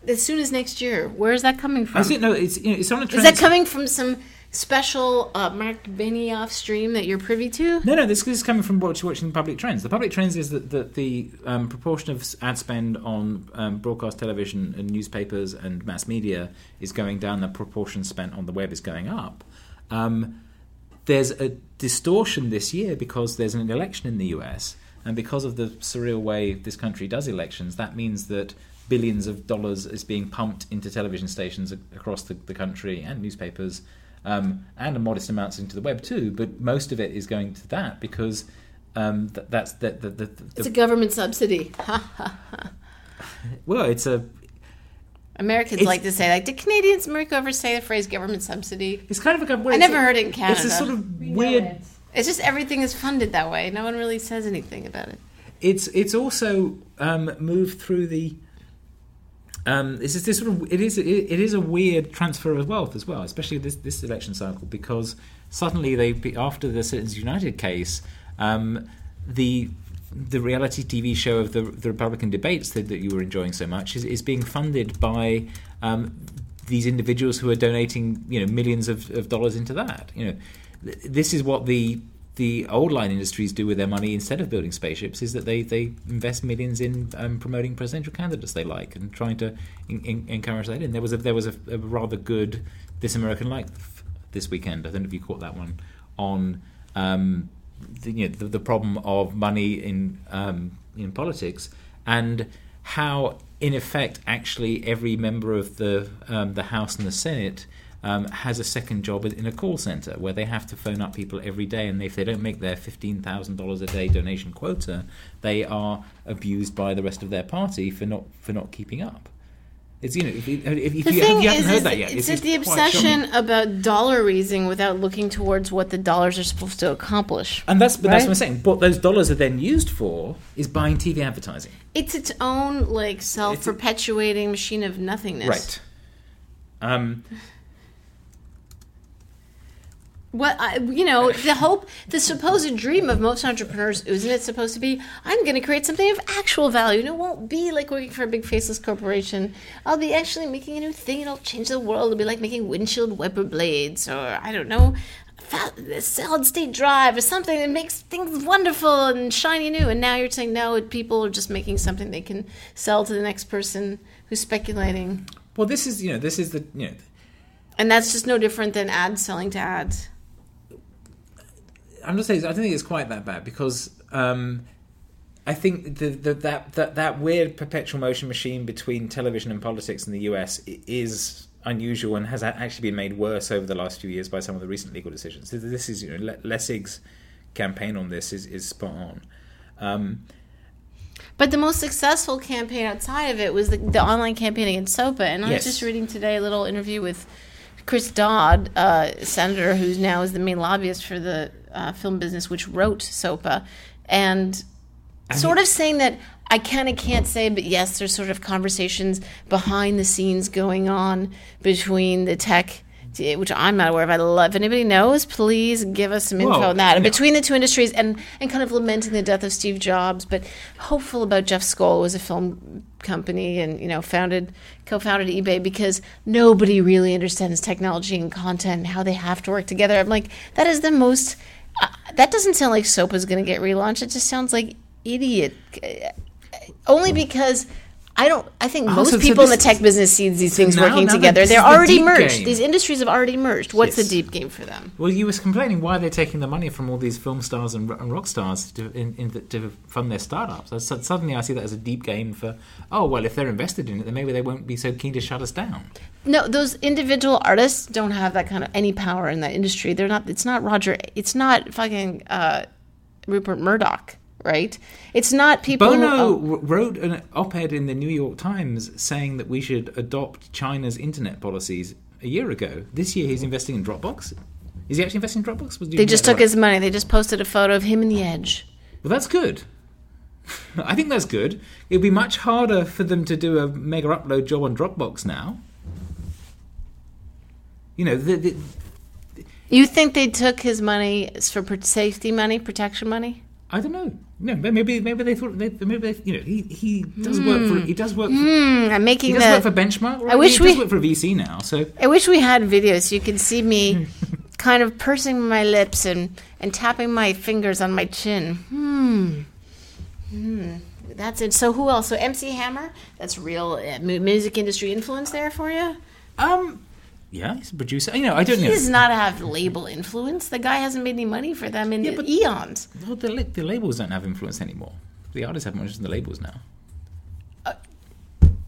as soon as next year? Where is that coming from? I think no, it's you know, it's on a Is that coming from some special uh, Mark Benioff stream that you're privy to? No, no, this, this is coming from what you're watching public trends. The public trends is that the, the um, proportion of ad spend on um, broadcast television and newspapers and mass media is going down. The proportion spent on the web is going up. Um, there's a distortion this year because there's an election in the US, and because of the surreal way this country does elections, that means that billions of dollars is being pumped into television stations across the, the country and newspapers, um, and a modest amounts into the web too. But most of it is going to that because um, th- that's the, the, the, the, It's a government subsidy. [laughs] Well, it's a Americans It's- like to say, like, did Canadians, America, ever say the phrase government subsidy? it's kind of a. well, I it's never a- heard it in Canada. It's a sort of weird. It's just everything is funded that way. No one really says anything about it. it's it's also um, moved through the. Um, it's just this sort of it is it, is a weird transfer of wealth as well, especially this this election cycle because suddenly they after the Citizens United case, um, the the reality TV show of the the Republican debates that, that you were enjoying so much is, is being funded by um, these individuals who are donating you know millions of, of dollars into that. You know, this is what the the old line industries do with their money instead of building spaceships is that they, they invest millions in um, promoting presidential candidates they like and trying to in, in, encourage that in. There was a there was a, a rather good This American Life this weekend. I don't know if you caught that one on um, the, you know, the, the problem of money in um, in politics and how in effect actually every member of the um, the House and the Senate um, has a second job in a call center where they have to phone up people every day, and if they don't make their fifteen thousand dollars a day donation quota, they are abused by the rest of their party for not for not keeping up. It's you know if, if, if, The you, thing you haven't is, heard is that yet, it's, it's, the it's shocking. obsession about dollar raising without looking towards what the dollars are supposed to accomplish. And that's but that's what I'm saying. What those dollars are then used for is buying TV advertising. It's its own like self-perpetuating machine of nothingness. Right. Um, What I, you know, the hope, the supposed dream of most entrepreneurs, isn't it supposed to be? I'm going to create something of actual value, and it won't be like working for a big faceless corporation. I'll be actually making a new thing. and It'll change the world. It'll be like making windshield wiper blades, or I don't know, solid state drive, or something that makes things wonderful and shiny new. And now you're saying no, people are just making something they can sell to the next person who's speculating, well, this is you know this is the you know and that's just no different than ads selling to ads. I'm not saying I don't think it's quite that bad because um, I think the, the, that, that that weird perpetual motion machine between television and politics in the US is unusual and has actually been made worse over the last few years by some of the recent legal decisions. This- This is you know Lessig's campaign on this is, is spot on. Um, But the most successful campaign outside of it was the, the online campaign against SOPA. And I Yes. was just reading today a little interview with Chris Dodd, uh, senator who's now is the main lobbyist for the uh, film business, which wrote SOPA, and sort of saying that I kind of can't say, but yes, there's sort of conversations behind the scenes going on between the tech. Which I'm not aware of. I love. If anybody knows, please give us some info Well, on that. you Between the two industries, and and kind of lamenting the death of Steve Jobs, but hopeful about Jeff Skoll was a film company and you know founded co-founded eBay because nobody really understands technology and content and how they have to work together. I'm like that is the most. Uh, that doesn't sound like SOPA is going to get relaunched. It just sounds like idiot. Only because. I don't. I think Oh, most so- so people in the tech business sees these things now- working now together. They're is the already merged. game. These industries have already merged. What's Yes. the deep game for them? well, you was complaining why they're taking the money from all these film stars and, and rock stars to, in, in the, to fund their startups. So suddenly, I see that as a deep game for. Oh well, if they're invested in it, then maybe they won't be so keen to shut us down. No, those individual artists don't have that kind of any power in that industry. They're not. It's not Roger. It's not fucking uh, Rupert Murdoch, right? It's not people. who- Bono oh, w wrote an op-ed in the New York Times saying that we should adopt China's internet policies a year ago. This year, he's investing in Dropbox. Is he actually investing in Dropbox? They just took his money. They just posted a photo of him in the edge. Well, that's good. [laughs] I think that's good. It'd be much harder for them to do a Megaupload job on Dropbox now. You know, the, the, You think they took his money for safety money, protection money? I don't know. No, maybe maybe they thought they, maybe they, you know he, he does work for he does work for, Hmm, I'm making he does the. work for Benchmark. Right? I wish he does we- work for VC now. So I wish we had video so you could see me [laughs] kind of pursing my lips and, and tapping my fingers on my chin. Hmm. Hmm. That's it. So who else? So MC Hammer? That's real uh, music industry influence there for you? um, yeah, he's a producer. You know, I don't He know. does not have label influence. The guy hasn't made any money for them in Yeah, but- eons. Well, the, la- the labels don't have influence anymore. The artists have more than the labels now.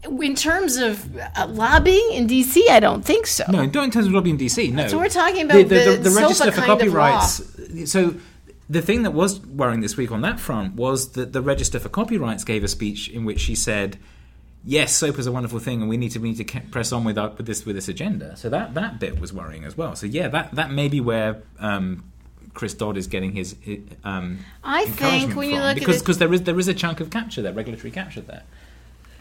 In terms of uh, lobbying in DC, I don't think so. No, not in terms of lobbying in DC. No, So we're talking about the SOPA register for copyrights. So the thing that was worrying this week on that front was that the register for copyrights gave a speech in which she said, "Yes, SOPA is a wonderful thing, and we need to we need to press on with our, with this with this agenda." So that that bit was worrying as well. So yeah, that that may be where. Um, Chris Dodd is getting his um, I think when you from. look because at because there is there is a chunk of capture there, regulatory capture there.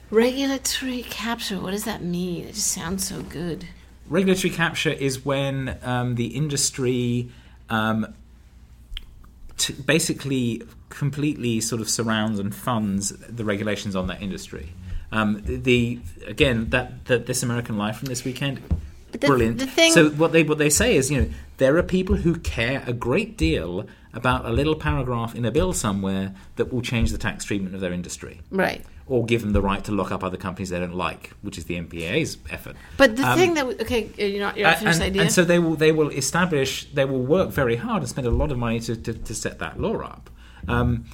regulatory capture, what does that mean? It just sounds so good. Regulatory capture is when um, the industry um, t- basically completely sort of surrounds and funds the regulations on that industry. Um, the again that, that this American Life from this weekend, the- brilliant. the thing- so what they what they say is you know there are people who care a great deal about a little paragraph in a bill somewhere that will change the tax treatment of their industry Right. or give them the right to lock up other companies they don't like, which is the MPA's effort. But the Um, thing that okay, you're not you're uh, finished and, idea. and so they will they will establish they will work very hard and spend a lot of money to, to, to set that law up um,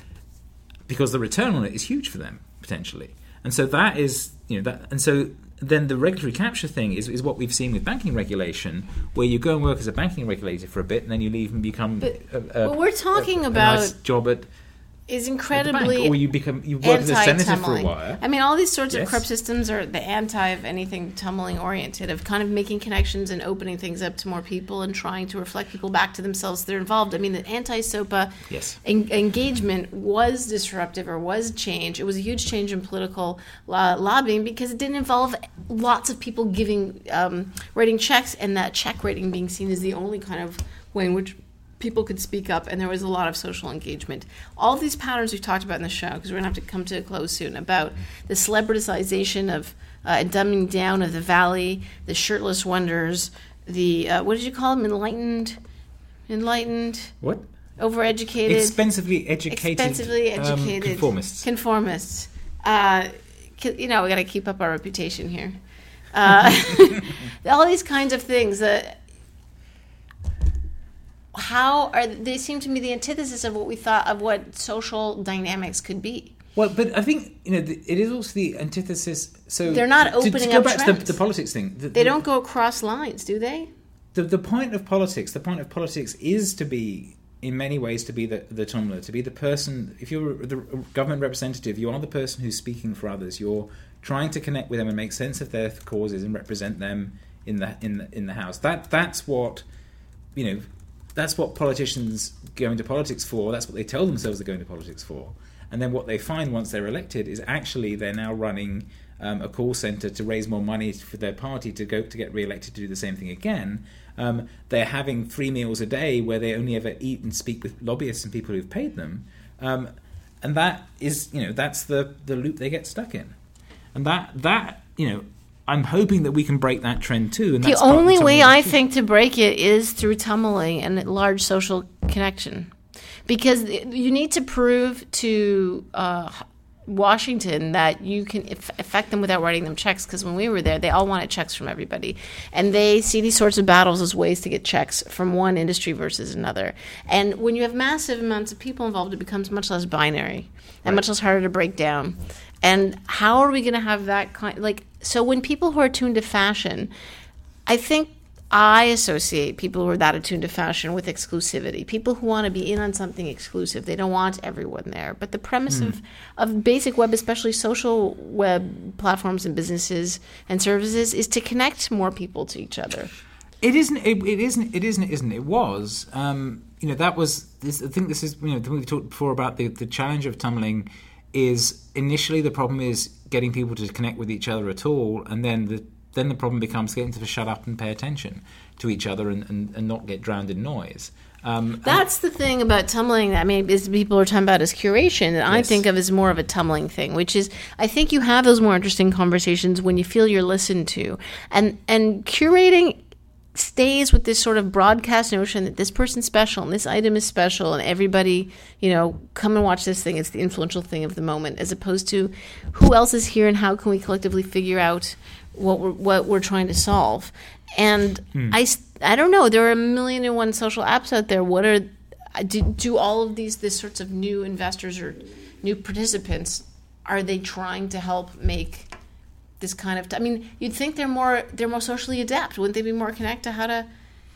because the return on it is huge for them potentially and so that is you know that and so then the regulatory capture thing is, is what we've seen with banking regulation where you go and work as a banking regulator for a bit and then you leave and become But a, a, we're talking a about nice job at is incredibly bank, or you become you work as a senator for a while I mean, all these sorts of Yes. corrupt systems are the anti of anything tummeling oriented, of kind of making connections and opening things up to more people and trying to reflect people back to themselves that are involved. I mean, the anti SOPA Yes. en- engagement was disruptive or was change. It was a huge change in political lo- lobbying because it didn't involve lots of people giving um, writing checks and that check writing being seen as the only kind of way in which people could speak up and there was a lot of social engagement. All these patterns we've talked about in the show because we're going to have to come to a close soon about the celebritization of uh, and dumbing down of the valley the shirtless wonders the uh, what did you call them enlightened enlightened? What? Overeducated? Expensively educated expensively um, educated. conformists. Conformists. Uh, you know we got to keep up our reputation here. Uh, [laughs] [laughs] all these kinds of things that how are they seem to me the antithesis of what we thought of what social dynamics could be. Well, but I think you know it is also the antithesis. So They're not opening to- to, go up back to the, the politics thing. The, They the- don't go across lines, do they? the, the point of politics, the point of politics is to be, in many ways, to be the, the tummler, to be the person. If you're the government representative, you are the person who's speaking for others. You're trying to connect with them and make sense of their causes and represent them in the in the in the house. That that's what you know. That's what politicians go into politics for. That's what they tell themselves they're going to politics for. And then what they find once they're elected is actually they're now running um, a call center to raise more money for their party to go to get re-elected to do the same thing again. Um, they're having three meals a day where they only ever eat and speak with lobbyists and people who've paid them, um, and that is you know that's the the loop they get stuck in, and that that you know. I'm hoping that we can break that trend too. And The only way I think to break it is through tummeling and large social connection, because you need to prove to uh, Washington that you can affect them without writing them checks. Because when we were there, they all wanted checks from everybody, and they see these sorts of battles as ways to get checks from one industry versus another. And when you have massive amounts of people involved, it becomes much less binary and much less harder to break down. And how are we going to have that kind? Like, so when people who are tuned to fashion, I think I associate people who are that attuned to fashion with exclusivity. People who want to be in on something exclusive. They don't want everyone there. But the premise of, of basic web, especially social web platforms and businesses and services, is to connect more people to each other. It isn't. It, it isn't. It isn't. It isn't. It was. Um, you know, that was. This, I think this is. You know, the thing we talked before about the the challenge of tummeling is initially the problem is getting people to connect with each other at all, and then the then the problem becomes getting to shut up and pay attention to each other and, and, and not get drowned in noise. Um, That's the thing about tummeling. I mean, is people are talking about as curation, and I think of as more of a tummeling thing, which is I think you have those more interesting conversations when you feel you're listened to, and and curating stays with this sort of broadcast notion that this person's special and this item is special and everybody you know come and watch this thing. It's the influential thing of the moment as opposed to who else is here and how can we collectively figure out what we're, what we're trying to solve. And hmm. I, I don't know. There are a million and one social apps out there. What are do, do all of these this sorts of new investors or new participants are they trying to help make this kind of. I mean, you'd think they're more they're more socially adept. Wouldn't they be more connected to how to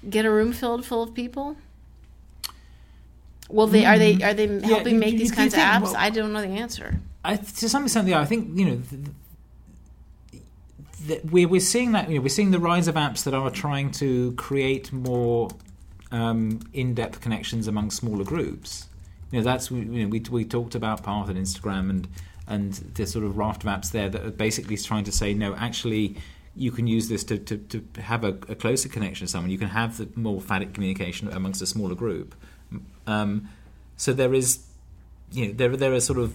get a room filled full of people? Well, they are they are they helping you- make you- these you kinds of apps? well- I don't know the answer. I, to some extent, yeah, I think you know th- th- that we're we're seeing that you know we're seeing the rise of apps that are trying to create more um, in-depth connections among smaller groups. You know, that's we- you know we we talked about Path and Instagram and and the sort of raft of apps there that are basically trying to say no, actually. You can use this to, to, to have a, a closer connection to someone. You can have the more phatic communication amongst a smaller group. Um, so there is, you know, there there are sort of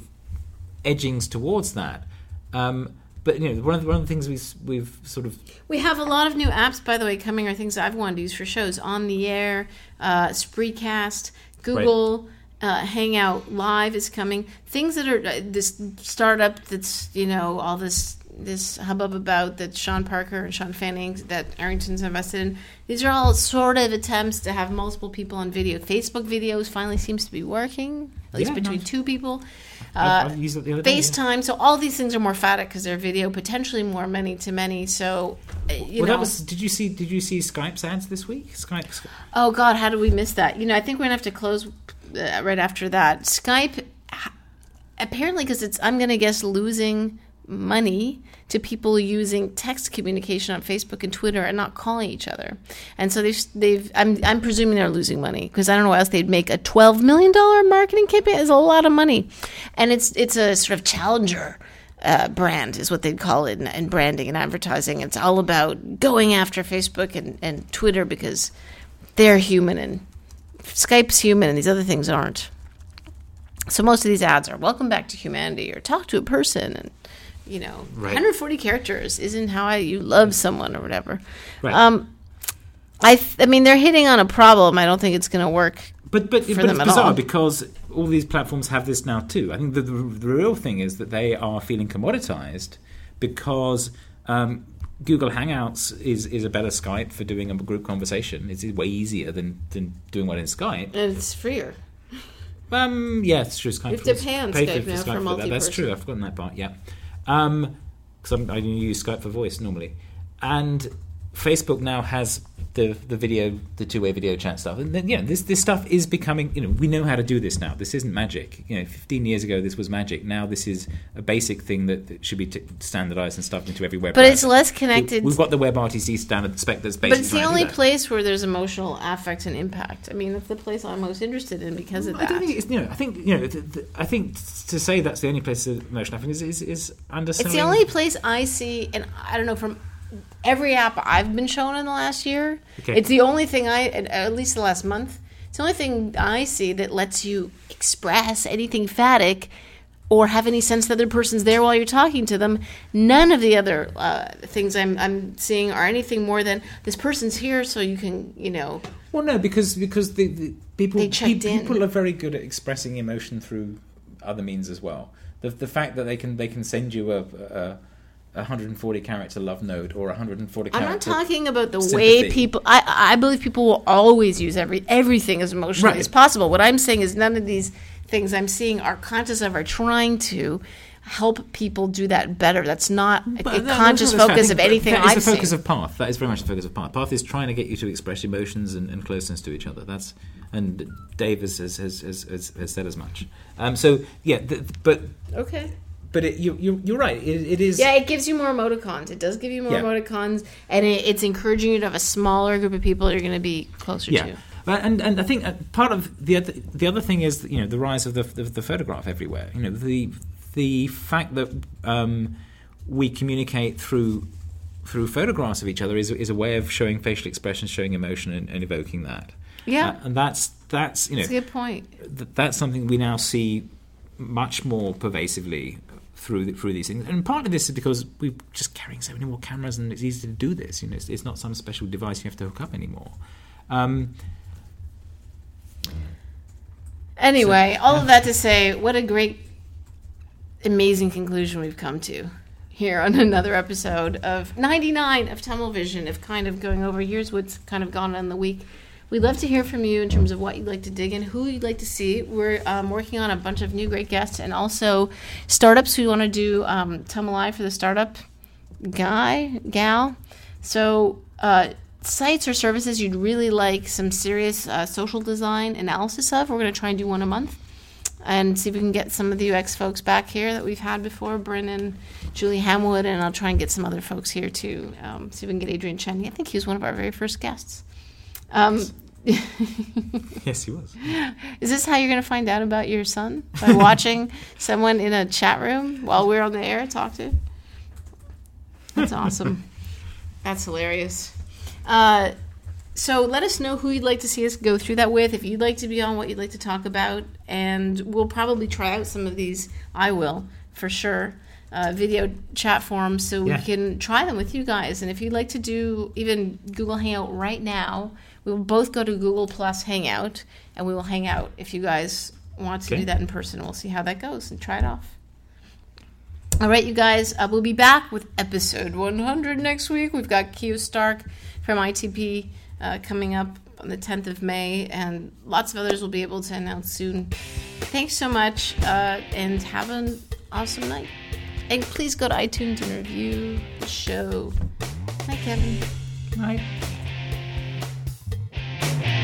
edgings towards that. Um, but you know, one of the, one of the things we've we've sort of We have a lot of new apps, by the way, coming are things I've wanted to use for shows. On the Air, uh, Spreecast, Google uh, Hangout Live is coming. Things that are uh, this startup that's you know all this this hubbub about that Sean Parker and Shawn Fanning that Arrington's invested in. These are all sort of attempts to have multiple people on video. Facebook videos finally seems to be working, at least Yeah, between nice. two people. Uh, I've used it the other day, yeah. FaceTime. So all these things are more phatic because they're video, potentially more many to many. So uh, you well, know. that was. Did you see? Did you see Skype's ads this week? Skype. oh God, how did we miss that? You know, I think we're gonna have to close uh, right after that. Skype, apparently, because it's I'm gonna guess losing money to people using text communication on Facebook and Twitter and not calling each other. And so they've they've I'm I'm presuming they're losing money because I don't know why else they'd make a 12 million dollar marketing campaign is a lot of money. And it's it's a sort of challenger uh, brand is what they'd call it in, in branding and advertising. It's all about going after Facebook and, and Twitter because they're human and Skype's human and these other things aren't. So most of these ads are welcome back to humanity or talk to a person and you know Right. 140 characters isn't how I, you love someone or whatever. Right. Um, I th- I mean they're hitting on a problem. I don't think it's going to work. But but, for but it's bizarre all. because all these platforms have this now too. I think the, the, the real thing is that they are feeling commoditized because um, Google Hangouts is, is a better Skype for doing a group conversation. It's way easier than, than doing one in Skype. And it's freer. Um, yeah, it's true. Skype. You have to pay on pay Skype now for that. That's true. I've forgotten that part. Yeah, um, because I use Skype for voice normally, and Facebook now has the the video, the two way video chat stuff. And then, yeah, this this stuff is becoming. You know, we know how to do this now. This isn't magic. You know, 15 years ago this was magic. Now this is a basic thing that, that should be t- standardized and stuffed into every web. But it's less connected. We've got the WebRTC standard spec that's basically. but it's the trying to do only place where there's emotional affect and impact. I mean, that's the place I'm most interested in because of I that. don't think it's you know. I think you know. The, the, I think to say that's the only place of emotion happening is is, is underselling. It's the only place I see, and I don't know from every app I've been shown in the last year. Okay. It's the only thing I, at- least the last month, it's the only thing I see that lets you express anything phatic or have any sense that the other person's there while you're talking to them. None of the other uh, things I'm, I'm seeing are anything more than this person's here, so you can, you know. Well, no, because because the, the people pe- people are very good at expressing emotion through other means as well. The the fact that they can they can send you a a 140 character love note or a 140 I'm not talking about the way people. I, I believe people will always use every everything as emotionally Right. as possible. What I'm saying is none of these things I'm seeing are conscious of or trying to help people do that better. That's not a, But a that- conscious that's focus of anything that is I've the focus seen. of Path. That is very much the focus of Path. Path is trying to get you to express emotions and, and closeness to each other. That's and Dave has has, has, has, has, has said as much. Um, so yeah, th- but okay. But it, you, you you're right. It, it is Yeah, it gives you more emoticons. It does give you more Yeah. emoticons, and it, it's encouraging you to have a smaller group of people that you're going to be closer Yeah, to. But- and and I think uh, part of the other the other thing is you know the rise of the the, the photograph everywhere. You know the the fact that um, we communicate through through photographs of each other is is a way of showing facial expressions, showing emotion, and, and evoking that. Yeah. Uh, and that's that's you know That's a good point. th- that's something we now see much more pervasively through the, through these things. And part of this is because we're just carrying so many more cameras, and it's easy to do this. You know, it's, it's not some special device you have to hook up anymore. Um, Anyway, all of that to say, what a great, amazing conclusion we've come to here on [laughs] another episode of 99 of TummelVision, of kind of going over here's what's kind of gone on in the week. We'd love to hear from you in terms of what you'd like to dig in, who you'd like to see. We're um, working on a bunch of new great guests and also startups who want to do um, Tunnel Live for the startup guy, gal. So, uh, sites or services you'd really like some serious uh, social design analysis of, we're going to try and do one a month and see if we can get some of the UX folks back here that we've had before, Brennan, Julie Hamwood, and I'll try and get some other folks here too. Um, see if we can get Adrian Cheney. I think he was one of our very first guests. Um, [laughs] yes, he was. [laughs] is this how you're going to find out about your son? By [laughs] watching someone in a chat room while we're on the air talk to? That's awesome. That's hilarious. Uh, so let us know who you'd like to see us go through that with, if you'd like to be on, what you'd like to talk about, and we'll probably try out some of these. I will, for sure. Uh, video chat forms so Yeah. we can try them with you guys. And if you'd like to do even Google Hangout right now, we will both go to Google Plus Hangout and we will hang out if you guys want to Okay. do that in person. We'll see how that goes and try it off. All right, you guys, uh, we'll be back with episode 100 next week. We've got Kio Stark from ITP uh, coming up on the 10th of May, and lots of others will be able to announce soon. Thanks so much, uh, and have an awesome night. And please go to iTunes and review the show. Hi, Kevin. Right. Yeah.